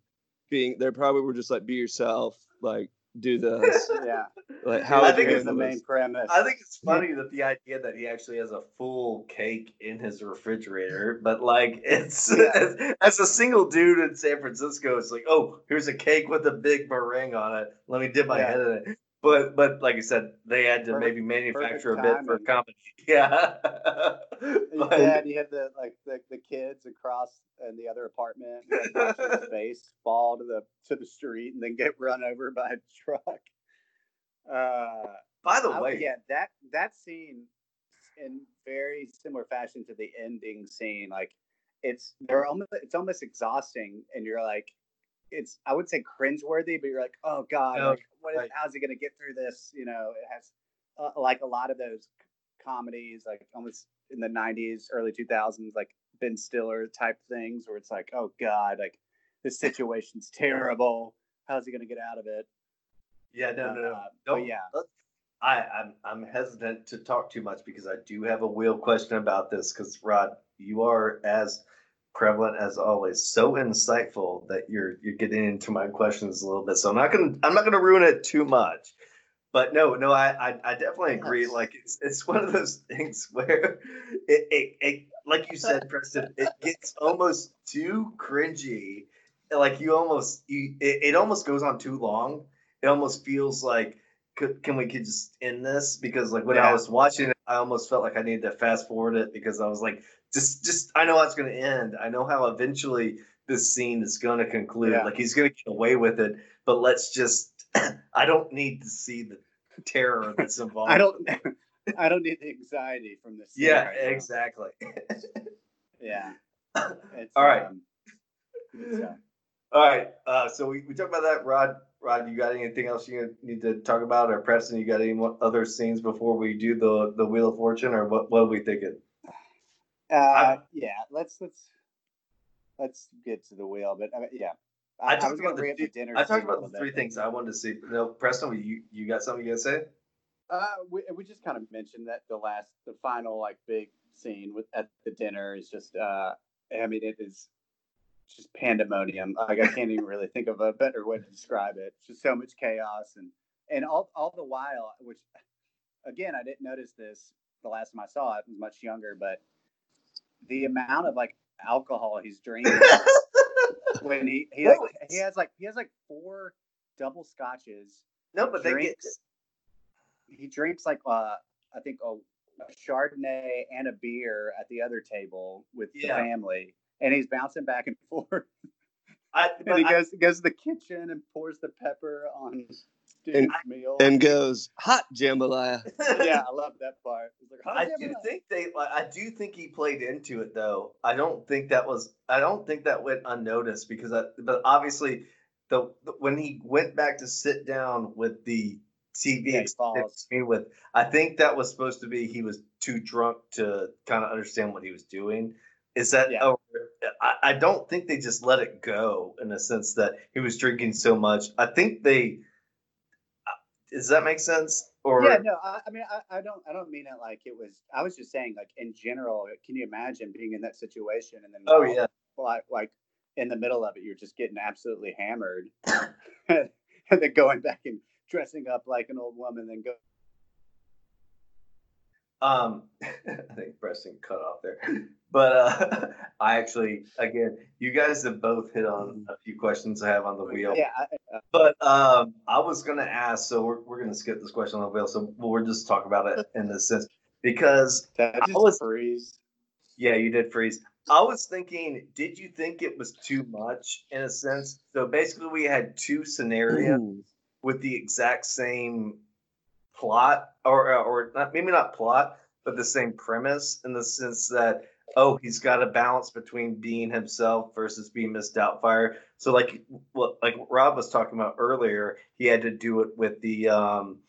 Speaker 2: being. They probably were just like, be yourself, like do this,
Speaker 3: yeah.
Speaker 2: like how
Speaker 1: I
Speaker 2: would
Speaker 1: think
Speaker 2: you
Speaker 3: Here's the main
Speaker 2: this?
Speaker 3: premise.
Speaker 1: I think it's funny that the idea that he actually has a full cake in his refrigerator, but like it's
Speaker 3: Yeah.
Speaker 1: as, as a single dude in San Francisco, it's like, oh, here's a cake with a big meringue on it. Let me dip my
Speaker 3: Yeah.
Speaker 1: head in it. But but like I said, they had to
Speaker 3: Perfect-
Speaker 1: maybe manufacture a bit for comedy. Yeah. But-
Speaker 3: yeah, and you have the like the, the kids across in the other apartment, like, face fall to the to the street and then get run over by a truck. Uh,
Speaker 1: By the
Speaker 3: I-
Speaker 1: way,
Speaker 3: yeah, that that scene in very similar fashion to the ending scene, like it's they're almost it's almost exhausting, and you're like, it's I would say cringeworthy, but you're like, oh god,
Speaker 1: Oh,
Speaker 3: like, what is,
Speaker 1: right.
Speaker 3: how's he gonna get through this? You know, it has uh, like a lot of those comedies, like almost in the '90s, early 2000s, like Ben Stiller type things, where it's like, oh god, like this situation's terrible. How's he gonna get out of it?
Speaker 1: yeah, no, no, no.
Speaker 3: Uh, yeah.
Speaker 1: I, I'm I'm hesitant to talk too much because I do have a wheel question about this. Because Rod, you are as prevalent as always, so insightful that you're you're getting into my questions a little bit. So I'm not gonna I'm not gonna ruin it too much. But no, no, I I, I definitely agree.
Speaker 3: Yes.
Speaker 1: Like it's it's one of those things where it, it it like you said, Preston, it gets almost too cringy. Like you almost you it, it almost goes on too long. It almost feels like could, can we could just end this because like when I was watching it, I almost felt like I needed to fast forward it because I was like, just just I know how it's going to end. I know how eventually this scene is going to conclude.
Speaker 3: Yeah.
Speaker 1: Like he's going to get away with it, but let's just. I don't need to see the terror that's involved.
Speaker 3: I don't. I don't need the anxiety from this. scene
Speaker 1: Yeah,
Speaker 3: right
Speaker 1: exactly.
Speaker 3: Yeah. It's,
Speaker 1: All right.
Speaker 3: Um, uh,
Speaker 1: All right. Uh, so we, we talked about that. Rod, Rod, you got anything else you need to talk about, or Preston, you got any other scenes before we do the the Wheel of Fortune, or what? What are we thinking?
Speaker 3: Uh, yeah, let's let's let's get to the wheel. But uh, yeah,
Speaker 1: I
Speaker 3: I,
Speaker 1: talked about the
Speaker 3: the dinner.
Speaker 1: I talked about the three things I wanted to see. No, Preston, you you got something you gotta say?
Speaker 3: Uh, we, we just kind of mentioned that the last, the final like big scene with at the dinner is just. uh I mean, it is just pandemonium. Like I can't even really think of a better way to describe it. It's just so much chaos and and all all the while, which again I didn't notice this the last time I saw it. I was much younger, but the amount of like alcohol he's drinking when he he like, he has like he has like four double scotches.
Speaker 1: No, but they get
Speaker 3: he drinks like uh I think a, a Chardonnay and a beer at the other table with
Speaker 1: Yeah.
Speaker 3: the family, and he's bouncing back and forth.
Speaker 1: I,
Speaker 3: and he
Speaker 1: I-
Speaker 3: goes goes to the kitchen and pours the pepper on
Speaker 2: And-
Speaker 3: meal. Oh.
Speaker 2: and goes hot jambalaya.
Speaker 3: yeah, I love that part. Like, "How's
Speaker 1: I
Speaker 3: that
Speaker 1: do think they. like, I do think he played into it though. I don't think that was. I don't think that went unnoticed because. I, but obviously, the, the when he went back to sit down with the TV
Speaker 3: Yeah, he
Speaker 1: executive
Speaker 3: falls.
Speaker 1: team with, I think that was supposed to be he was too drunk to kind of understand what he was doing. Is that?
Speaker 3: Yeah.
Speaker 1: Oh, I, I don't think they just let it go in the sense that he was drinking so much. I think they. Does that make sense? Or
Speaker 3: yeah, no, I, I mean, I, I don't, I don't mean it like it was. I was just saying, like in general, can you imagine being in that situation and then,
Speaker 1: oh yeah.
Speaker 3: like, like in the middle of it, you're just getting absolutely hammered, and then going back and dressing up like an old woman, then go.
Speaker 1: Um, I think Preston cut off there, but uh, I actually, again, you guys have both hit on a few questions I have on the wheel.
Speaker 3: Yeah, I, uh,
Speaker 1: But um, I was gonna ask, so we're we're gonna skip this question on the wheel. So we'll just talk about it in this sense because
Speaker 3: that
Speaker 1: I
Speaker 3: just
Speaker 1: was-
Speaker 3: freeze.
Speaker 1: yeah, you did freeze. I was thinking, did you think it was too much in a sense? So basically, we had two scenarios
Speaker 2: Ooh.
Speaker 1: with the exact same plot or or not maybe not plot but the same premise in the sense that oh he's got a balance between being himself versus being Miss Doubtfire. So like what like Rob was talking about earlier he had to do it with the um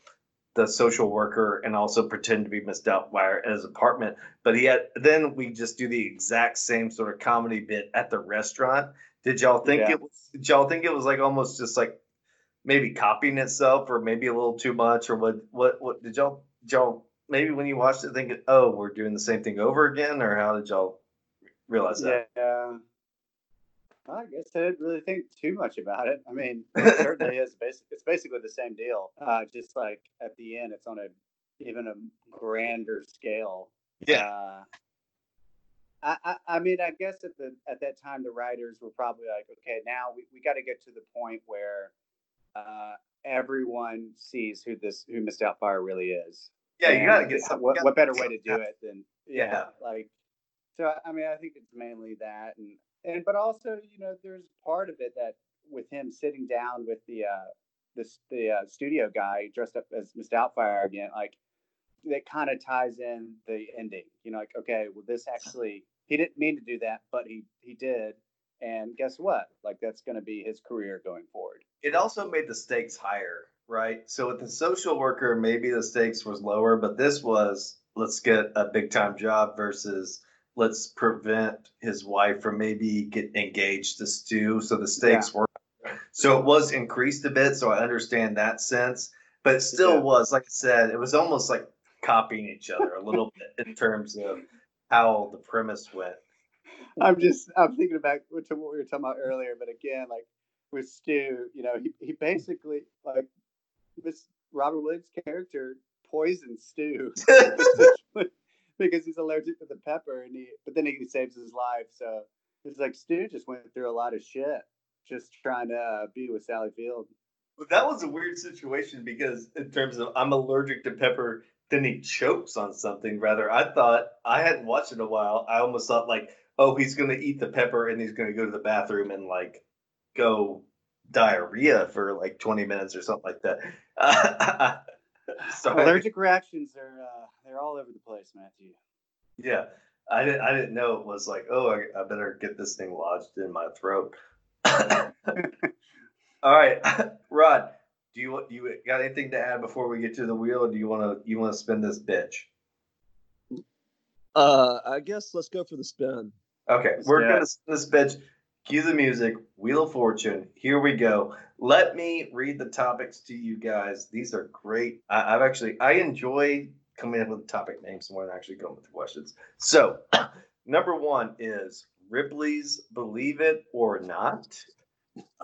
Speaker 1: the social worker and also pretend to be Miss Doubtfire at his apartment. But he had then we just do the exact same sort of comedy bit at the restaurant. Did y'all think
Speaker 3: Yeah.
Speaker 1: it was did y'all think it was like almost just like maybe copying itself or maybe a little too much or what what what did y'all did y'all maybe when you watched it think oh we're doing the same thing over again or how did y'all realize that
Speaker 3: Yeah. I guess I didn't really think too much about it. I mean, it certainly is. Basic, it's basically the same deal. Uh, just like at the end, it's on a even a grander scale. Uh, I, I, I mean, I guess at the at that time, the writers were probably like, okay, now we, we got to get to the point where uh, everyone sees who this who Miss Doubtfire really is.
Speaker 1: yeah you gotta get some
Speaker 3: What, what
Speaker 1: gotta
Speaker 3: better way to do it than yeah,
Speaker 1: Yeah.
Speaker 3: like so. I mean, I think it's mainly that, and and but also you know, there's part of it that with him sitting down with the uh this the uh, studio guy dressed up as Miss Doubtfire again, like that kind of ties in the ending. You know, like okay, well, this actually he didn't mean to do that, but he he did. And guess what? Like that's going to be his career going forward.
Speaker 1: It also made the stakes higher right? So with the social worker maybe the stakes was lower but this was let's get a big time job versus let's prevent his wife from maybe get engaged to Stu so the stakes were so it was increased a bit so i understand that sense but it still
Speaker 3: Yeah.
Speaker 1: was like i said it was almost like copying each other a little bit in terms of how the premise went.
Speaker 3: I'm just I'm thinking back to what we were talking about earlier, but again, like with Stu, you know, he, he basically like this Robert Williams character poisoned Stu because he's allergic to the pepper, and he but then he saves his life. So it's like Stu just went through a lot of shit just trying to uh, be with Sally Field.
Speaker 1: But that was a weird situation because in terms of I'm allergic to pepper, then he chokes on something. Rather, I thought I hadn't watched it in a while. I almost thought like, oh, he's gonna eat the pepper and he's gonna go to the bathroom and like go diarrhea for like 20 minutes or something like that. Sorry.
Speaker 3: Allergic reactions are uh, they're all over the place, Matthew.
Speaker 1: Yeah, I didn't. I didn't know it was like, oh, I, I better get this thing lodged in my throat. All right, Rod. Do you you got anything to add before we get to the wheel, or do you want to you want to spin this bitch?
Speaker 2: Uh, I guess let's go for the spin.
Speaker 1: Okay,
Speaker 3: Let's
Speaker 1: we're gonna spin this bitch. Cue the music. Wheel of Fortune. Here we go. Let me read the topics to you guys. These are great. I, I've actually I enjoy coming up with topic names more than actually going with the questions. So, number one is Ripley's "Believe It or Not."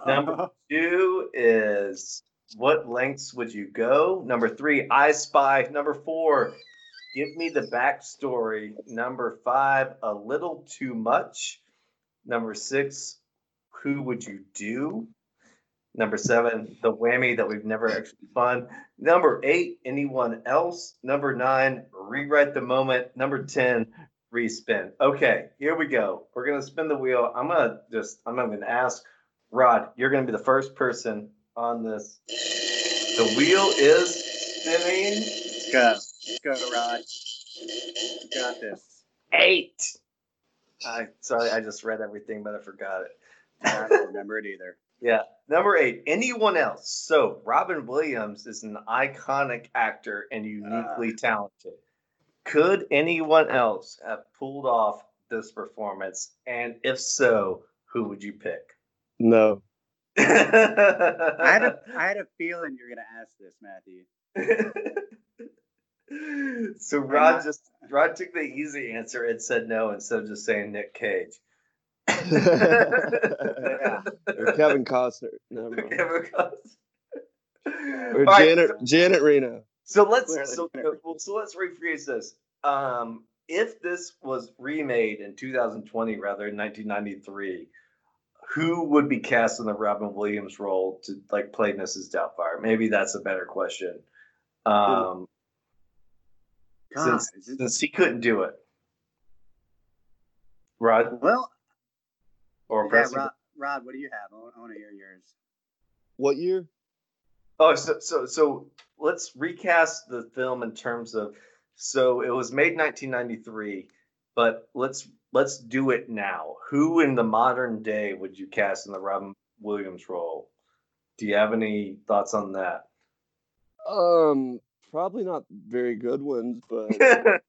Speaker 1: Number uh-huh. two is what lengths would you go? Number three, I Spy. Number four, give me the backstory. Number five, a little too much. Number six, who would you do? Number seven, the whammy that we've never actually done. Number eight, anyone else? Number nine, rewrite the moment. Number 10, respin. Okay, here we go. We're gonna spin the wheel. I'm gonna just I'm gonna ask Rod, you're gonna be the first person on this. The wheel is spinning.
Speaker 3: Let's go. Let's go, Rod. You got this.
Speaker 1: Eight. I sorry, I just read everything, but I forgot it.
Speaker 3: I don't remember it either.
Speaker 1: Yeah. Number eight, anyone else? So Robin Williams is an iconic actor and uniquely ah. talented. Could anyone else have pulled off this performance? And if so, who would you pick?
Speaker 2: No.
Speaker 3: I had a I had a feeling you're gonna ask this, Matthew.
Speaker 1: so Rod just Rod took the easy answer and said no instead of just saying Nick Cage.
Speaker 3: Yeah.
Speaker 2: Or Kevin Costner. Never mind.
Speaker 1: Kevin Costner.
Speaker 2: Or
Speaker 1: All right,
Speaker 2: Janet
Speaker 1: so-
Speaker 2: Janet Reno.
Speaker 1: So let's
Speaker 3: Clearly
Speaker 1: so, well, so let's rephrase this. Um, if this was remade in 2020 rather than 1993, who would be cast in the Robin Williams role to like play Mrs. Doubtfire? Maybe that's a better question. Um,
Speaker 3: God,
Speaker 1: since,
Speaker 3: it-
Speaker 1: since he couldn't do it, Rod
Speaker 3: well,
Speaker 1: or
Speaker 3: yeah, Rod, Rod, what do you have? I want, I want to hear yours.
Speaker 2: What year?
Speaker 1: Oh, so so so let's recast the film in terms of so it was made 1993, but let's let's do it now. Who in the modern day would you cast in the Robin Williams role? Do you have any thoughts on that?
Speaker 2: Um, probably not very good ones, but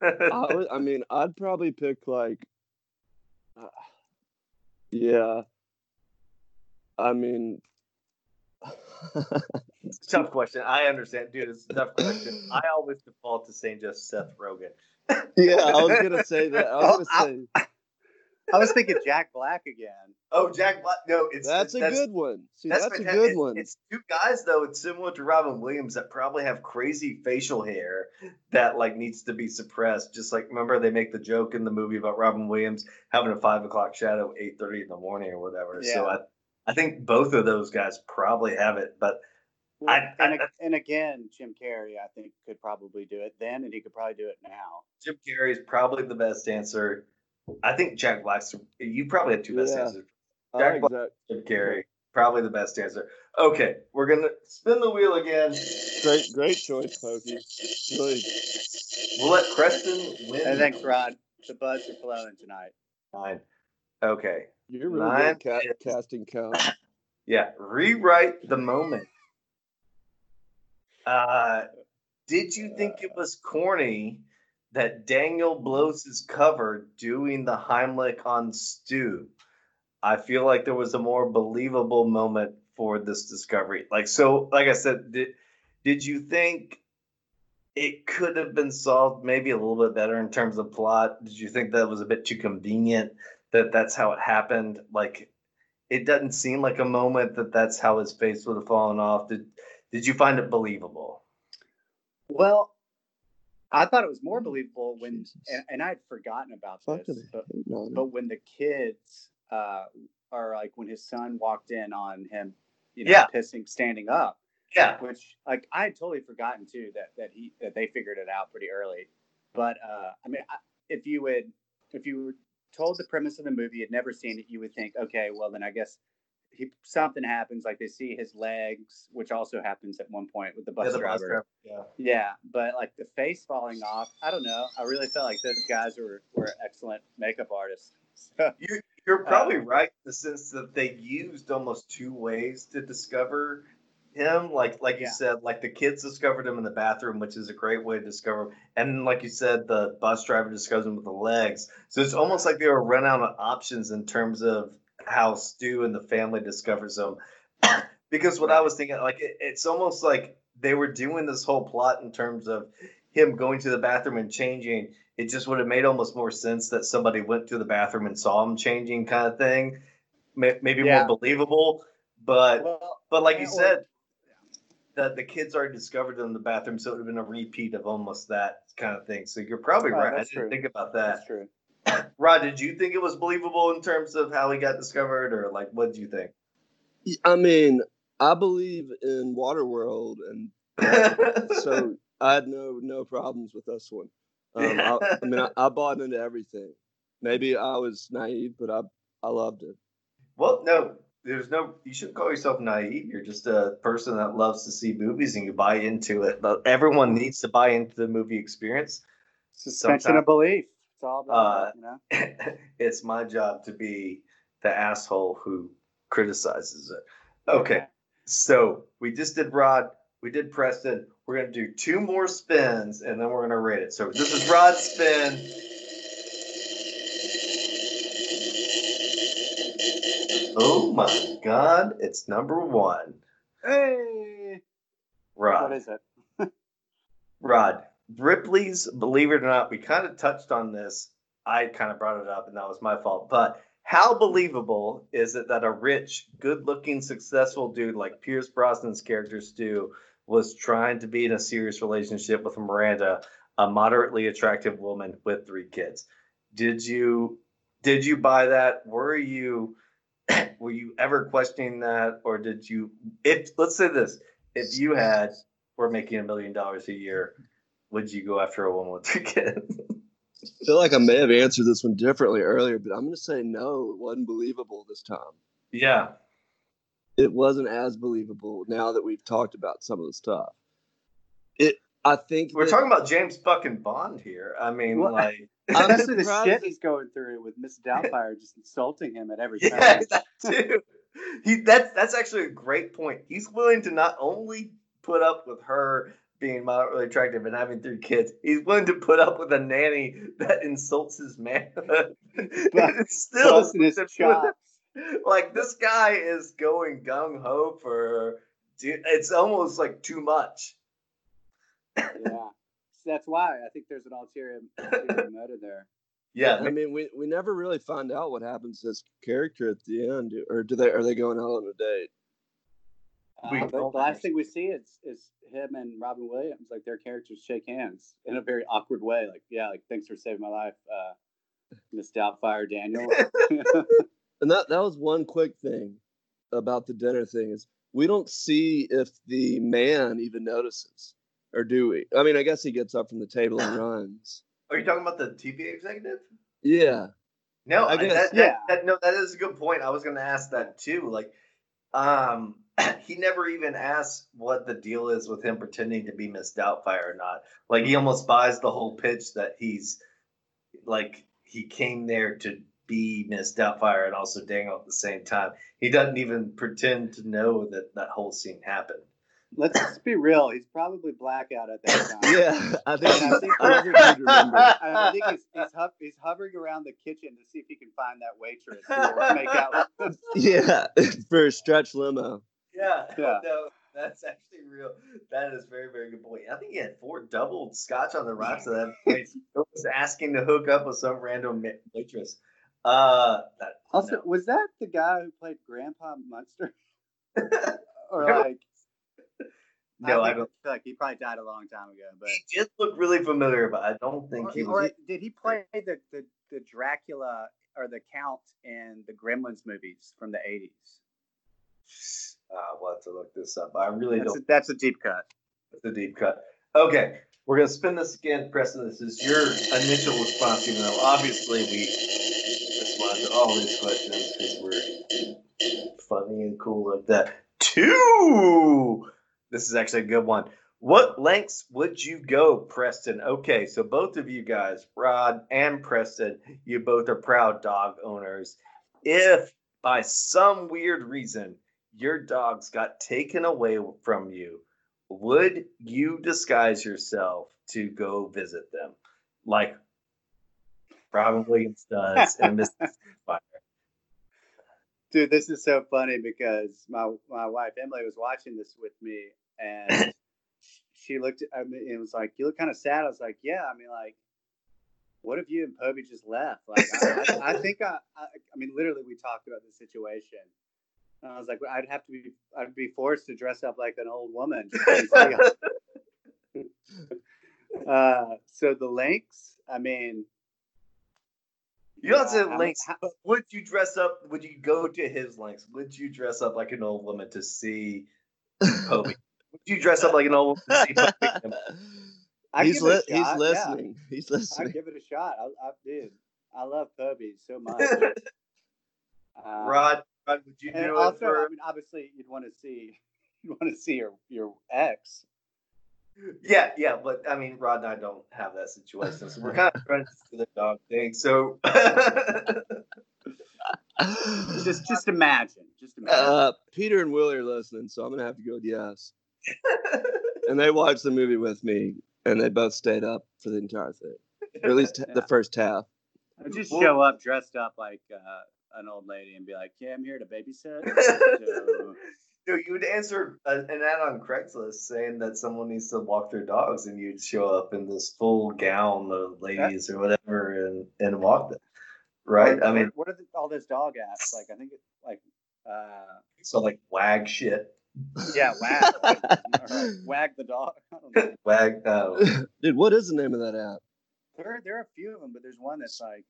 Speaker 2: I, would, I mean, I'd probably pick like, uh, yeah. I mean,
Speaker 1: It's a tough question. I understand, dude. It's a tough question. I always default to saying just Seth Rogen.
Speaker 2: yeah, I was gonna say that. I was gonna say
Speaker 3: I was thinking Jack Black again.
Speaker 1: Oh, Jack Black. No, it's
Speaker 2: that's a good one. See, that's, a good
Speaker 1: It-
Speaker 2: one.
Speaker 1: It's two guys though. It's similar to Robin Williams that probably have crazy facial hair that like needs to be suppressed. Just like remember they make the joke in the movie about Robin Williams having a five o'clock shadow, eight thirty in the morning or whatever.
Speaker 3: Yeah.
Speaker 1: So I, I think both of those guys probably have it. But
Speaker 3: Well,
Speaker 1: I-
Speaker 3: and,
Speaker 1: I-
Speaker 3: and again, Jim Carrey, I think, could probably do it then, and he could probably do it now.
Speaker 1: Jim Carrey is probably the best answer. I think Jack Black's. You probably have two best
Speaker 2: Yeah.
Speaker 1: answers. Jack
Speaker 2: like that.
Speaker 1: Jim Carrey, probably the best answer. Okay, we're gonna spin the wheel again.
Speaker 2: Great, great choice, Pokey. Really,
Speaker 1: We'll let Preston win.
Speaker 3: And thanks, Rod. The buds are flowing tonight.
Speaker 1: Nine. Okay.
Speaker 2: you're really
Speaker 1: Mine
Speaker 2: good at ca- casting count.
Speaker 1: Yeah. Rewrite the moment. Uh, did you think it was corny that Daniel blows his cover doing the Heimlich on Stu? I feel like there was a more believable moment for this discovery. Like so, like I said, did did you think it could have been solved maybe a little bit better in terms of plot? Did you think that was a bit too convenient that that's how it happened? Like it doesn't seem like a moment that that's how his face would have fallen off. Did did you find it believable?
Speaker 3: Well, I thought it was more believable when, and, and I'd forgotten about
Speaker 2: Fucking
Speaker 3: this, but,
Speaker 2: hating on him.
Speaker 3: but when the kids uh, are like, when his son walked in on him, you know,
Speaker 1: Yeah.
Speaker 3: pissing, standing up,
Speaker 1: Yeah.
Speaker 3: which like I had totally forgotten too that that he that they figured it out pretty early. But uh, I mean, I, if you would if you were told the premise of the movie, you had never seen it, you would think, okay, well then I guess he something happens. Like they see his legs, which also happens at one point with the bus
Speaker 1: Yeah, the bus
Speaker 3: driver.
Speaker 1: driver, Yeah.
Speaker 3: Yeah, but like the face falling off, I don't know. I really felt like those guys were were excellent makeup artists. So,
Speaker 1: You, you're uh, probably right in the sense that they used almost two ways to discover him, like like
Speaker 3: Yeah.
Speaker 1: you said, like the kids discovered him in the bathroom, which is a great way to discover. him. And like you said, the bus driver discovers him with the legs. So it's almost like they were run out of options in terms of how Stu and the family discovers him. because what I was thinking, like it, it's almost like they were doing this whole plot in terms of him going to the bathroom and changing. It just would have made almost more sense that somebody went to the bathroom and saw him changing, kind of thing. Maybe
Speaker 3: Yeah.
Speaker 1: more believable, but
Speaker 3: Well,
Speaker 1: but like you
Speaker 3: or-
Speaker 1: said, that the kids already discovered in the bathroom, so it would have been a repeat of almost that kind of thing. So you're probably
Speaker 3: Oh,
Speaker 1: right. I didn't
Speaker 3: true.
Speaker 1: think about that.
Speaker 3: that's true.
Speaker 1: Rod, did you think it was believable in terms of how he got discovered, or like what did you think?
Speaker 2: I mean, I believe in Waterworld, and so I had no no problems with this one. Um, I, I mean, I, I bought into everything. Maybe I was naive, but I I loved it.
Speaker 1: well, no, there's no. You shouldn't call yourself naive. You're just a person that loves to see movies and you buy into it. But everyone needs to buy into the movie experience.
Speaker 3: Suspension
Speaker 1: Sometime-
Speaker 3: of belief. It's all about
Speaker 1: Uh,
Speaker 3: that, you know.
Speaker 1: it's my job to be the asshole who criticizes it. Okay, so we just did Rod, we did Preston. We're gonna do two more spins and then we're gonna rate it. So this is Rod's spin. Oh my god, it's number one.
Speaker 3: Hey,
Speaker 1: Rod.
Speaker 3: what is it?
Speaker 1: Rod, Ripley's Believe It or Not, we kind of touched on this. I kind of brought it up and that was my fault. But how believable is it that a rich, good looking, successful dude like Pierce Brosnan's character Stu was trying to be in a serious relationship with Miranda, a moderately attractive woman with three kids? Did you did you buy that? Were you were you ever questioning that? Or did you if let's say this, if you had were making a million dollars a year, would you go after a woman with three kids?
Speaker 2: I feel like I may have answered this one differently earlier, but I'm going to say no. It wasn't believable this time.
Speaker 1: yeah.
Speaker 2: It wasn't as believable now that we've talked about some of the stuff. It. I think
Speaker 1: We're
Speaker 2: that-
Speaker 1: talking about James fucking Bond here. I mean,
Speaker 3: Well,
Speaker 1: like,
Speaker 2: I'm
Speaker 3: the shit
Speaker 2: that-
Speaker 3: he's going through with Miss Doubtfire just insulting him at every
Speaker 1: yeah,
Speaker 3: turn.
Speaker 1: that too. He that's that's actually a great point. He's willing to not only put up with her being moderately attractive and having three kids, he's willing to put up with a nanny that insults his manhood. and still
Speaker 3: Busting his
Speaker 1: puts up with
Speaker 3: chops.
Speaker 1: it. like this guy is going gung ho for. It's almost like too much.
Speaker 3: Yeah. So that's why I think there's an ulterior, ulterior motive there.
Speaker 1: Yeah,
Speaker 2: I mean, we, we never really find out what happens to this character at the end, or do they? Are they going out on a date?
Speaker 1: We
Speaker 3: Uh, the last thing we see is is him and Robin Williams, like their characters shake hands in a very awkward way. Like, yeah, like thanks for saving my life, uh, Miss Doubtfire Daniel.
Speaker 2: And that that was one quick thing about the dinner thing is we don't see if the man even notices, or do we? I mean, I guess he gets up from the table and runs.
Speaker 1: Are you talking about the TV executive?
Speaker 2: Yeah,
Speaker 1: No,
Speaker 2: I
Speaker 1: I
Speaker 2: guess-
Speaker 1: that,
Speaker 3: yeah.
Speaker 1: that, that, no, that is a good point. I was going to ask that too. Like, um, he never even asks what the deal is with him pretending to be Miss Doubtfire or not. Like, he almost buys the whole pitch that he's like he came there to be Miss Doubtfire and also Daniel at the same time. He doesn't even pretend to know that that whole scene happened.
Speaker 3: Let's just be real. He's probably blackout at that time.
Speaker 2: yeah. I think
Speaker 3: I think-
Speaker 2: I think.
Speaker 3: I think he's he's, he's hovering around the kitchen to see if he can find that waitress who make out. with-
Speaker 2: Yeah, for a stretch limo.
Speaker 1: Yeah,
Speaker 3: Yeah.
Speaker 1: no, that's actually real. That is very, very good point. I think he had four double scotch on the rocks of that place. He was asking to hook up with some random waitress. Uh, that,
Speaker 3: Also,
Speaker 1: no.
Speaker 3: was that the guy who played Grandpa Munster? or like,
Speaker 1: no, I
Speaker 3: think-
Speaker 1: don't.
Speaker 3: feel like he probably died a long time ago. But
Speaker 1: He did look really familiar, but I don't think
Speaker 3: or,
Speaker 1: he
Speaker 3: or
Speaker 1: was.
Speaker 3: did he play the, the the Dracula or the Count in the Gremlins movies from the eighties?
Speaker 1: Uh, we'll have to look this up. I really
Speaker 3: That's a,
Speaker 1: don't.
Speaker 3: that's a deep cut.
Speaker 1: That's a deep cut. Okay, we're gonna spin this again, Preston. This is your initial response, even though obviously we respond to all these questions because we're funny and cool like that. Two. This is actually a good one. What lengths would you go, Preston? Okay, so both of you guys, Rod and Preston, you both are proud dog owners. If by some weird reason your dogs got taken away from you, would you disguise yourself to go visit them, like Robin Williams does in Mrs. Fire?
Speaker 3: Dude, this is so funny because my my wife Emily was watching this with me, and she looked. At, I mean, it was like, "You look kind of sad." I was like, "Yeah." I mean, like, what if you and Poby just left? Like, I, I, I think I, I. I mean, literally, we talked about the situation. And I was like, I'd have to be. I'd be forced to dress up like an old woman. just to see how- uh, so the links. I mean,
Speaker 1: You don't
Speaker 3: yeah,
Speaker 1: say links, but would you dress up? Would you go to his links? Would you dress up like an old woman to see Kobe? would you dress up like an old woman to see Kobe?
Speaker 3: I'd
Speaker 2: he's
Speaker 3: give
Speaker 2: li- he's
Speaker 3: shot, yeah.
Speaker 2: listening. He's
Speaker 3: I'd
Speaker 2: listening.
Speaker 3: give it a shot. I, I dude, I love Kobe so much. Uh,
Speaker 1: Rod, Rod, would you
Speaker 3: and
Speaker 1: do
Speaker 3: also,
Speaker 1: it for?
Speaker 3: I mean, obviously, you'd want to see, you'd want to see your your ex.
Speaker 1: Yeah, yeah, but I mean, Rod and I don't have that situation, so we're kind of trying to do the dog thing. So,
Speaker 3: Just just imagine, just imagine.
Speaker 2: uh, Peter and Willie are listening, so I'm gonna have to go with yes. And they watched the movie with me, and they both stayed up for the entire thing, or at least the first half.
Speaker 3: I'd just
Speaker 1: well-
Speaker 3: show up dressed up like uh, an old lady and be like, "Yeah, I'm here to babysit." So,
Speaker 1: No, you would answer an ad on Craigslist saying that someone needs to walk their dogs, and you'd show up in this full gown of ladies or whatever, and and walk them. Right? I mean,
Speaker 3: what are the, all those dog apps? Like, I think it's like, uh,
Speaker 1: so like wag shit,
Speaker 3: yeah, wag, or wag the dog. I don't know.
Speaker 1: wag. Uh,
Speaker 2: Dude, what is the name of that app?
Speaker 3: There, there are a few of them, but there's one that's like,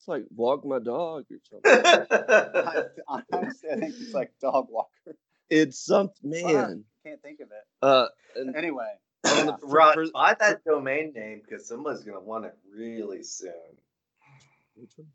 Speaker 2: It's like Walk My Dog or something.
Speaker 3: I, honestly, I think it's like dog walker.
Speaker 2: It's some man.
Speaker 3: Can't think of it.
Speaker 2: Uh, and
Speaker 3: Anyway,
Speaker 2: on the- for-
Speaker 1: Rod,
Speaker 2: for-
Speaker 1: buy that domain name because someone's gonna want it really soon.
Speaker 2: Which one?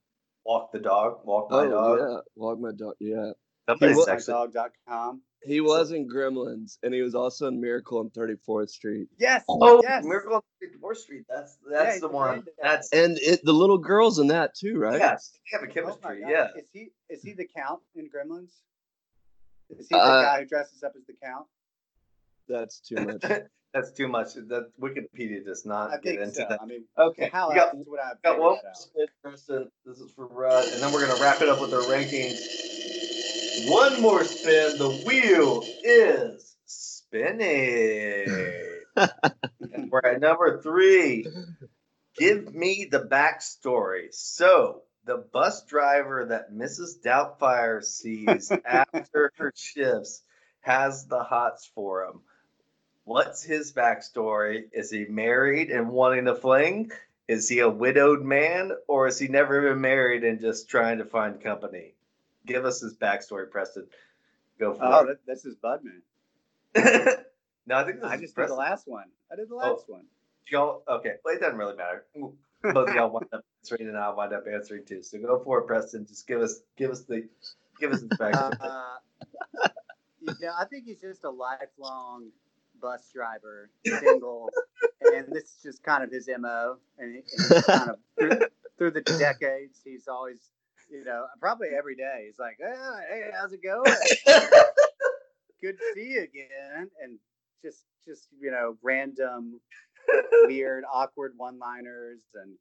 Speaker 1: Walk the dog, walk my
Speaker 2: Oh
Speaker 1: dog.
Speaker 2: yeah, Walk My Dog. Yeah,
Speaker 1: Somebody's
Speaker 2: was-
Speaker 1: actually
Speaker 3: dog.com.
Speaker 2: he was in Gremlins, and he was also in Miracle on 34th Street.
Speaker 3: Yes.
Speaker 1: Oh,
Speaker 3: yes.
Speaker 1: Miracle on 34th Street. That's that's
Speaker 3: he's
Speaker 1: the one.
Speaker 3: granddad.
Speaker 1: That's
Speaker 2: And it, the little girls in that too, right?
Speaker 1: yes. They have a
Speaker 3: Oh
Speaker 1: chemistry.
Speaker 3: God.
Speaker 1: yeah.
Speaker 3: Is he is he the count in Gremlins? Is he the
Speaker 2: Uh,
Speaker 3: guy who dresses up as the count?
Speaker 2: That's too much.
Speaker 1: That's too much. That Wikipedia does not
Speaker 3: I
Speaker 1: get into
Speaker 3: so.
Speaker 1: that.
Speaker 3: I mean,
Speaker 1: Okay,
Speaker 3: how
Speaker 1: we got,
Speaker 3: else would I have
Speaker 1: got
Speaker 3: figured
Speaker 1: one
Speaker 3: that
Speaker 1: more
Speaker 3: out?
Speaker 1: spin, Kristen. This is for Rod, and then we're gonna wrap it up with our rankings. One more spin. The wheel is spinning. we're at number three. Give me the backstory. So, the bus driver that Mrs. Doubtfire sees after her shifts has the hots for him. What's his backstory? Is he married and wanting to fling? Is he a widowed man, or is he never been married and just trying to find company? Give us his backstory, Preston. Go for
Speaker 3: Oh,
Speaker 1: it.
Speaker 3: that, this is Budman.
Speaker 1: no, I think this
Speaker 3: I
Speaker 1: is
Speaker 3: just did the last one. I did the
Speaker 1: Oh.
Speaker 3: last one.
Speaker 1: Y'all, okay. Well, it doesn't really matter. Both of y'all wind up answering, and I'll wind up answering too. So go for it, Preston. Just give us, give us the, give us the backstory.
Speaker 3: Uh, yeah, I think he's just a lifelong bus driver, single, and this is just kind of his mo. And, and kind of through, through the decades, he's always, you know, probably every day, he's like, "Ah, "Hey, how's it going? Good to see you again." And just, just you know, random, weird, awkward one-liners and.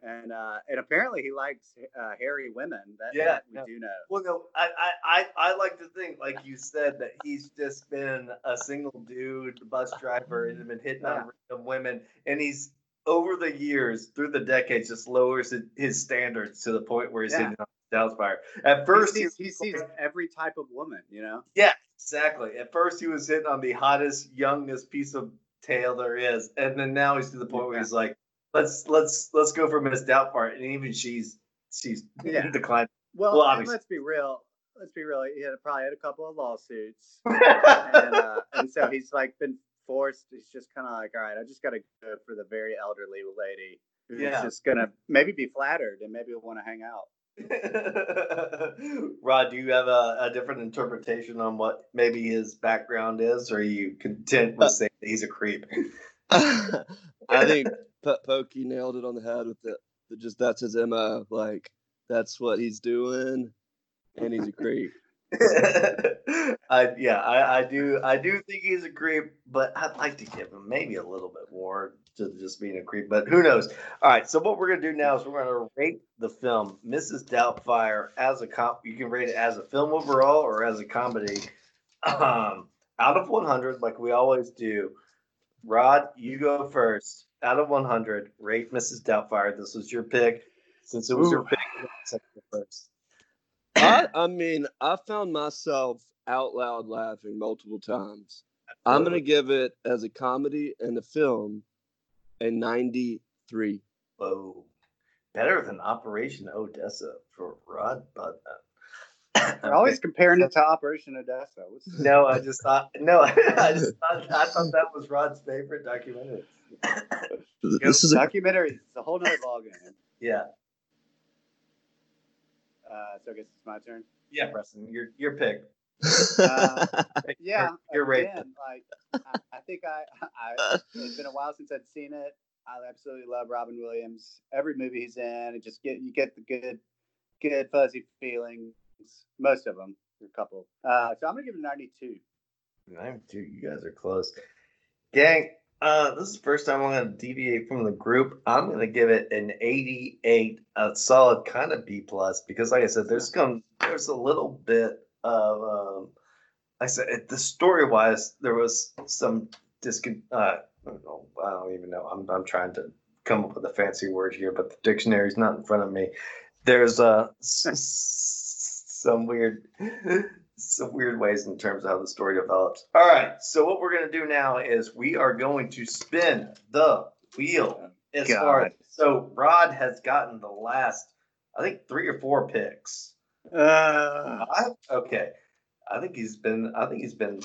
Speaker 3: And uh, and apparently he likes uh, hairy women. That,
Speaker 1: Yeah,
Speaker 3: that we
Speaker 1: yeah.
Speaker 3: do know.
Speaker 1: Well, no, I, I, I, like to think, like you said, that he's just been a single dude, bus driver, and been hitting on random women, and he's over the years, through the decades, just lowers his- standards to the point where he's
Speaker 3: Yeah.
Speaker 1: hitting on Doubtfire. At first,
Speaker 3: he sees, he sees every type of woman, you know.
Speaker 1: yeah, exactly. At first, he was hitting on the hottest, youngest piece of tail there is, and then now he's to the point where he's like, let's let's let's go for Miss Doubtfire, and even she's she's
Speaker 3: Yeah.
Speaker 1: declined.
Speaker 3: Well,
Speaker 1: Well, obviously-
Speaker 3: let's be real. Let's be real. He had probably had a couple of lawsuits, and uh, and so he's like been forced. He's just kind of like, all right, I just got to go for the very elderly lady who's
Speaker 1: Yeah.
Speaker 3: just gonna maybe be flattered and maybe want to hang out.
Speaker 1: Rod, do you have a, a different interpretation on what maybe his background is, or are you content with uh, saying that he's a creep?
Speaker 2: I think P- Pokey nailed it on the head with the, the just that's his mo. Like that's what he's doing, and he's a creep.
Speaker 1: I, yeah, I, I do. I do think he's a creep, but I'd like to give him maybe a little bit more to just being a creep. But who knows? All right. So what we're gonna do now is we're gonna rate the film Mrs. Doubtfire as a comp. You can rate it as a film overall or as a comedy. Um, out of 100, like we always do. Rod, you go first. Out of 100, rate Mrs. Doubtfire. This was your pick. Since it was your pick, first.
Speaker 2: I, I mean, I found myself out loud laughing multiple times. I'm gonna uh-huh. give it as a comedy and a film a 93.
Speaker 1: Whoa. Better than Operation Odessa for Rod Budman.
Speaker 3: They're always comparing it to Operation Odessa. What's-
Speaker 1: No, I just thought no, I just thought I thought that was Rod's favorite documentary.
Speaker 2: This is a,
Speaker 3: documentary. It's a whole nother ballgame.
Speaker 1: Yeah.
Speaker 3: Uh, so I guess it's my turn.
Speaker 1: Yeah, Preston, your your pick.
Speaker 3: Uh, yeah,
Speaker 1: You're right.
Speaker 3: again, like I, I think I, I it's been a while since I'd seen it. I absolutely love Robin Williams. Every movie he's in, it just get you get the good, good fuzzy feelings. Most of them, a couple. Uh, so I'm gonna give it a 92.
Speaker 1: I'm. You guys are close. Gang, uh, this is the first time I'm going to deviate from the group. I'm going to give it an 88, a solid kind of B plus, because like I said, there's come there's a little bit of um, I said the story wise, there was some discon. Uh, I don't know. I don't even know. I'm I'm trying to come up with a fancy word here, but the dictionary's not in front of me. There's uh some weird some weird ways in terms of how the story develops. All right, so what we're gonna do now is we are going to spin the wheel. As
Speaker 3: God.
Speaker 1: far as, so Rod has gotten the last, I think three or four picks.
Speaker 3: Uh,
Speaker 1: Five? Okay, I think he's been. I think he's been.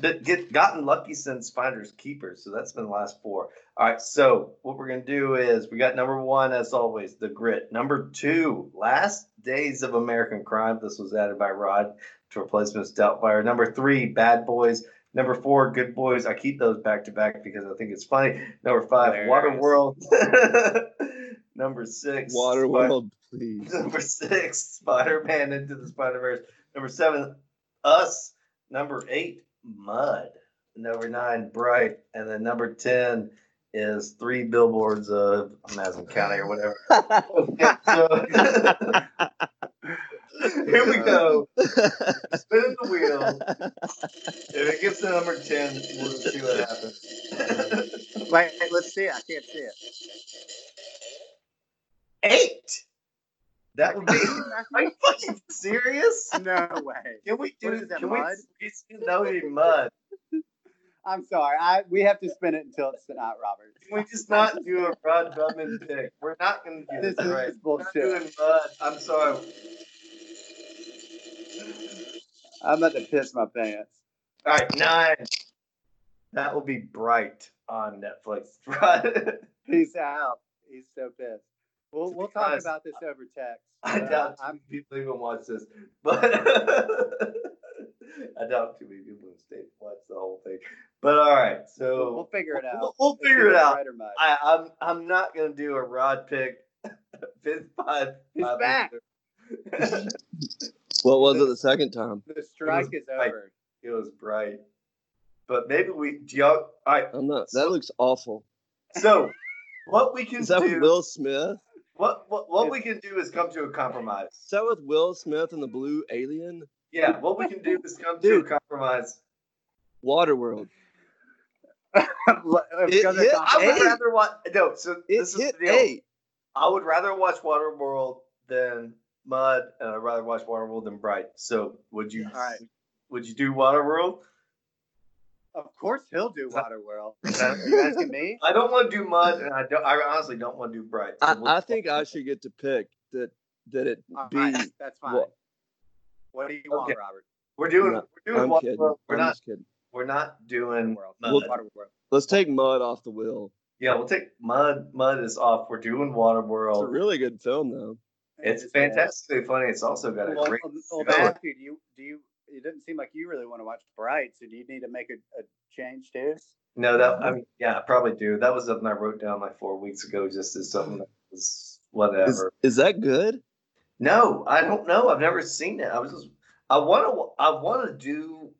Speaker 1: Bit, get gotten lucky since finders keepers, so that's been the last four. All right, so what we're gonna do is we got number one as always, the grit. Number two, Last Days of American Crime. This was added by Rod to replace Miss Doubtfire. Number three, Bad Boys. Number four, Good Boys. I keep those back to back because I think it's funny. Number five,
Speaker 3: Hilarious.
Speaker 1: Waterworld. Number six, Spy-
Speaker 2: Waterworld, please.
Speaker 1: Number six, Spider Man Into the Spider Verse. Number seven, Us. Number eight, Mud. Number nine, Bright. And then number 10 is three billboards of Madison County or whatever. Here we go. Spin the wheel. If it gets to number 10, we'll see what happens.
Speaker 3: wait, let's see it. I can't see it.
Speaker 1: Eight. That would be. Are you fucking serious?
Speaker 3: No way.
Speaker 1: Can we do
Speaker 3: What is that,
Speaker 1: can
Speaker 3: mud?
Speaker 1: We, would be mud.
Speaker 3: I'm sorry. I we have to spin it until it's not Robert.
Speaker 1: Can we just not do a Rod Budman pick? We're not going to do
Speaker 3: This
Speaker 1: this.
Speaker 3: is
Speaker 1: right. We're not doing mud. I'm sorry.
Speaker 3: I'm about to piss my pants.
Speaker 1: All right, nine. That will be bright on Netflix.
Speaker 3: He's out. He's so pissed. We'll we'll talk about this over text.
Speaker 1: I
Speaker 3: Uh,
Speaker 1: doubt too
Speaker 3: I'm,
Speaker 1: many people even watch this, but I doubt too many people in the state watch the whole thing. But all right, so
Speaker 3: we'll figure it out.
Speaker 1: We'll, we'll
Speaker 3: It's
Speaker 1: figure it out.
Speaker 3: Right.
Speaker 1: I, I'm I'm not gonna do a rod pick. Fifth five.
Speaker 3: He's
Speaker 1: five
Speaker 3: back.
Speaker 2: What was it the second time?
Speaker 3: The strike is
Speaker 1: right.
Speaker 3: over.
Speaker 1: it was bright, but maybe we do y'all. All right,
Speaker 2: I'm not.
Speaker 1: So-
Speaker 2: That looks awful.
Speaker 1: so what we can
Speaker 2: Is that with
Speaker 1: do?
Speaker 2: Will Smith?
Speaker 1: What what what we can do is come to a compromise.
Speaker 2: Is that with Will Smith and the Blue Alien?
Speaker 1: Yeah, what we can do is come to
Speaker 2: Dude.
Speaker 1: a compromise.
Speaker 2: Waterworld.
Speaker 3: It's
Speaker 2: It hit
Speaker 1: I would
Speaker 2: Eight.
Speaker 1: rather watch. No, so
Speaker 2: It
Speaker 1: this is the
Speaker 2: eight.
Speaker 1: I would rather watch Waterworld than Mud, and I'd rather watch Waterworld than Bright. So would you?
Speaker 3: All right.
Speaker 1: Would you do Waterworld?
Speaker 3: Of course he'll do
Speaker 1: Is that-
Speaker 3: Waterworld.
Speaker 1: is that-
Speaker 3: Are you asking me?
Speaker 1: I don't want to do Mud, and I don't. I honestly don't want to do Bright. So
Speaker 2: I,
Speaker 1: we'll-
Speaker 2: I think I should get to pick that. That it
Speaker 3: All
Speaker 2: be.
Speaker 3: right, that's fine.
Speaker 2: Wa-
Speaker 3: What do you want,
Speaker 1: Okay.
Speaker 3: Robert?
Speaker 1: we're doing.
Speaker 2: No,
Speaker 1: we're doing
Speaker 2: I'm kidding.
Speaker 1: We're
Speaker 2: I'm
Speaker 1: not.
Speaker 2: just kidding.
Speaker 1: We're not doing
Speaker 3: Waterworld.
Speaker 1: Mud.
Speaker 2: Well-
Speaker 3: Waterworld.
Speaker 2: Let's take Mud off the wheel.
Speaker 1: yeah, we'll take Mud. Mud is off. We're doing Waterworld.
Speaker 2: It's a really good film, though.
Speaker 1: It's fantastically funny. It's also got a
Speaker 3: Well,
Speaker 1: great.
Speaker 3: well. Matthew, do you do you? it didn't seem like you really want to watch Bright. So do you need to make a, a change too?
Speaker 1: No, that I mean, yeah, I probably do. That was something I wrote down like four weeks ago, just as something that was whatever.
Speaker 2: Is, is that good?
Speaker 1: No, I don't know. I've never seen it. I was just, I want to, I want to do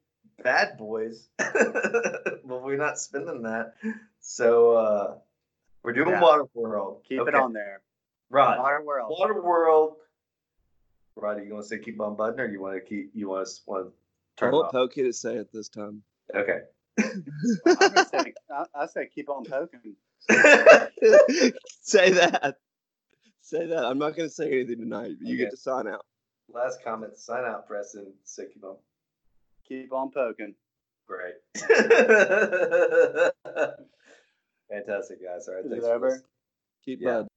Speaker 1: Bad Boys, but we're not spending that. So uh we're doing
Speaker 3: yeah.
Speaker 1: Waterworld.
Speaker 3: Keep
Speaker 1: okay.
Speaker 3: it on there. Right. Waterworld.
Speaker 1: Waterworld. Roddy, you want to say keep on button, or you want to keep you want to want to turn?
Speaker 2: I'll
Speaker 1: poke
Speaker 2: you to say it this time.
Speaker 1: Okay.
Speaker 3: I, say, I, I say keep on poking.
Speaker 2: say that. Say that. I'm not going to say anything tonight. You
Speaker 1: okay.
Speaker 2: get to sign out.
Speaker 1: Last comment. Sign out, Preston. Say keep on.
Speaker 3: Keep on poking.
Speaker 1: Great. Fantastic, guys. All right.
Speaker 3: Is
Speaker 1: thanks
Speaker 3: it over?
Speaker 2: Keep
Speaker 1: yeah.
Speaker 4: on.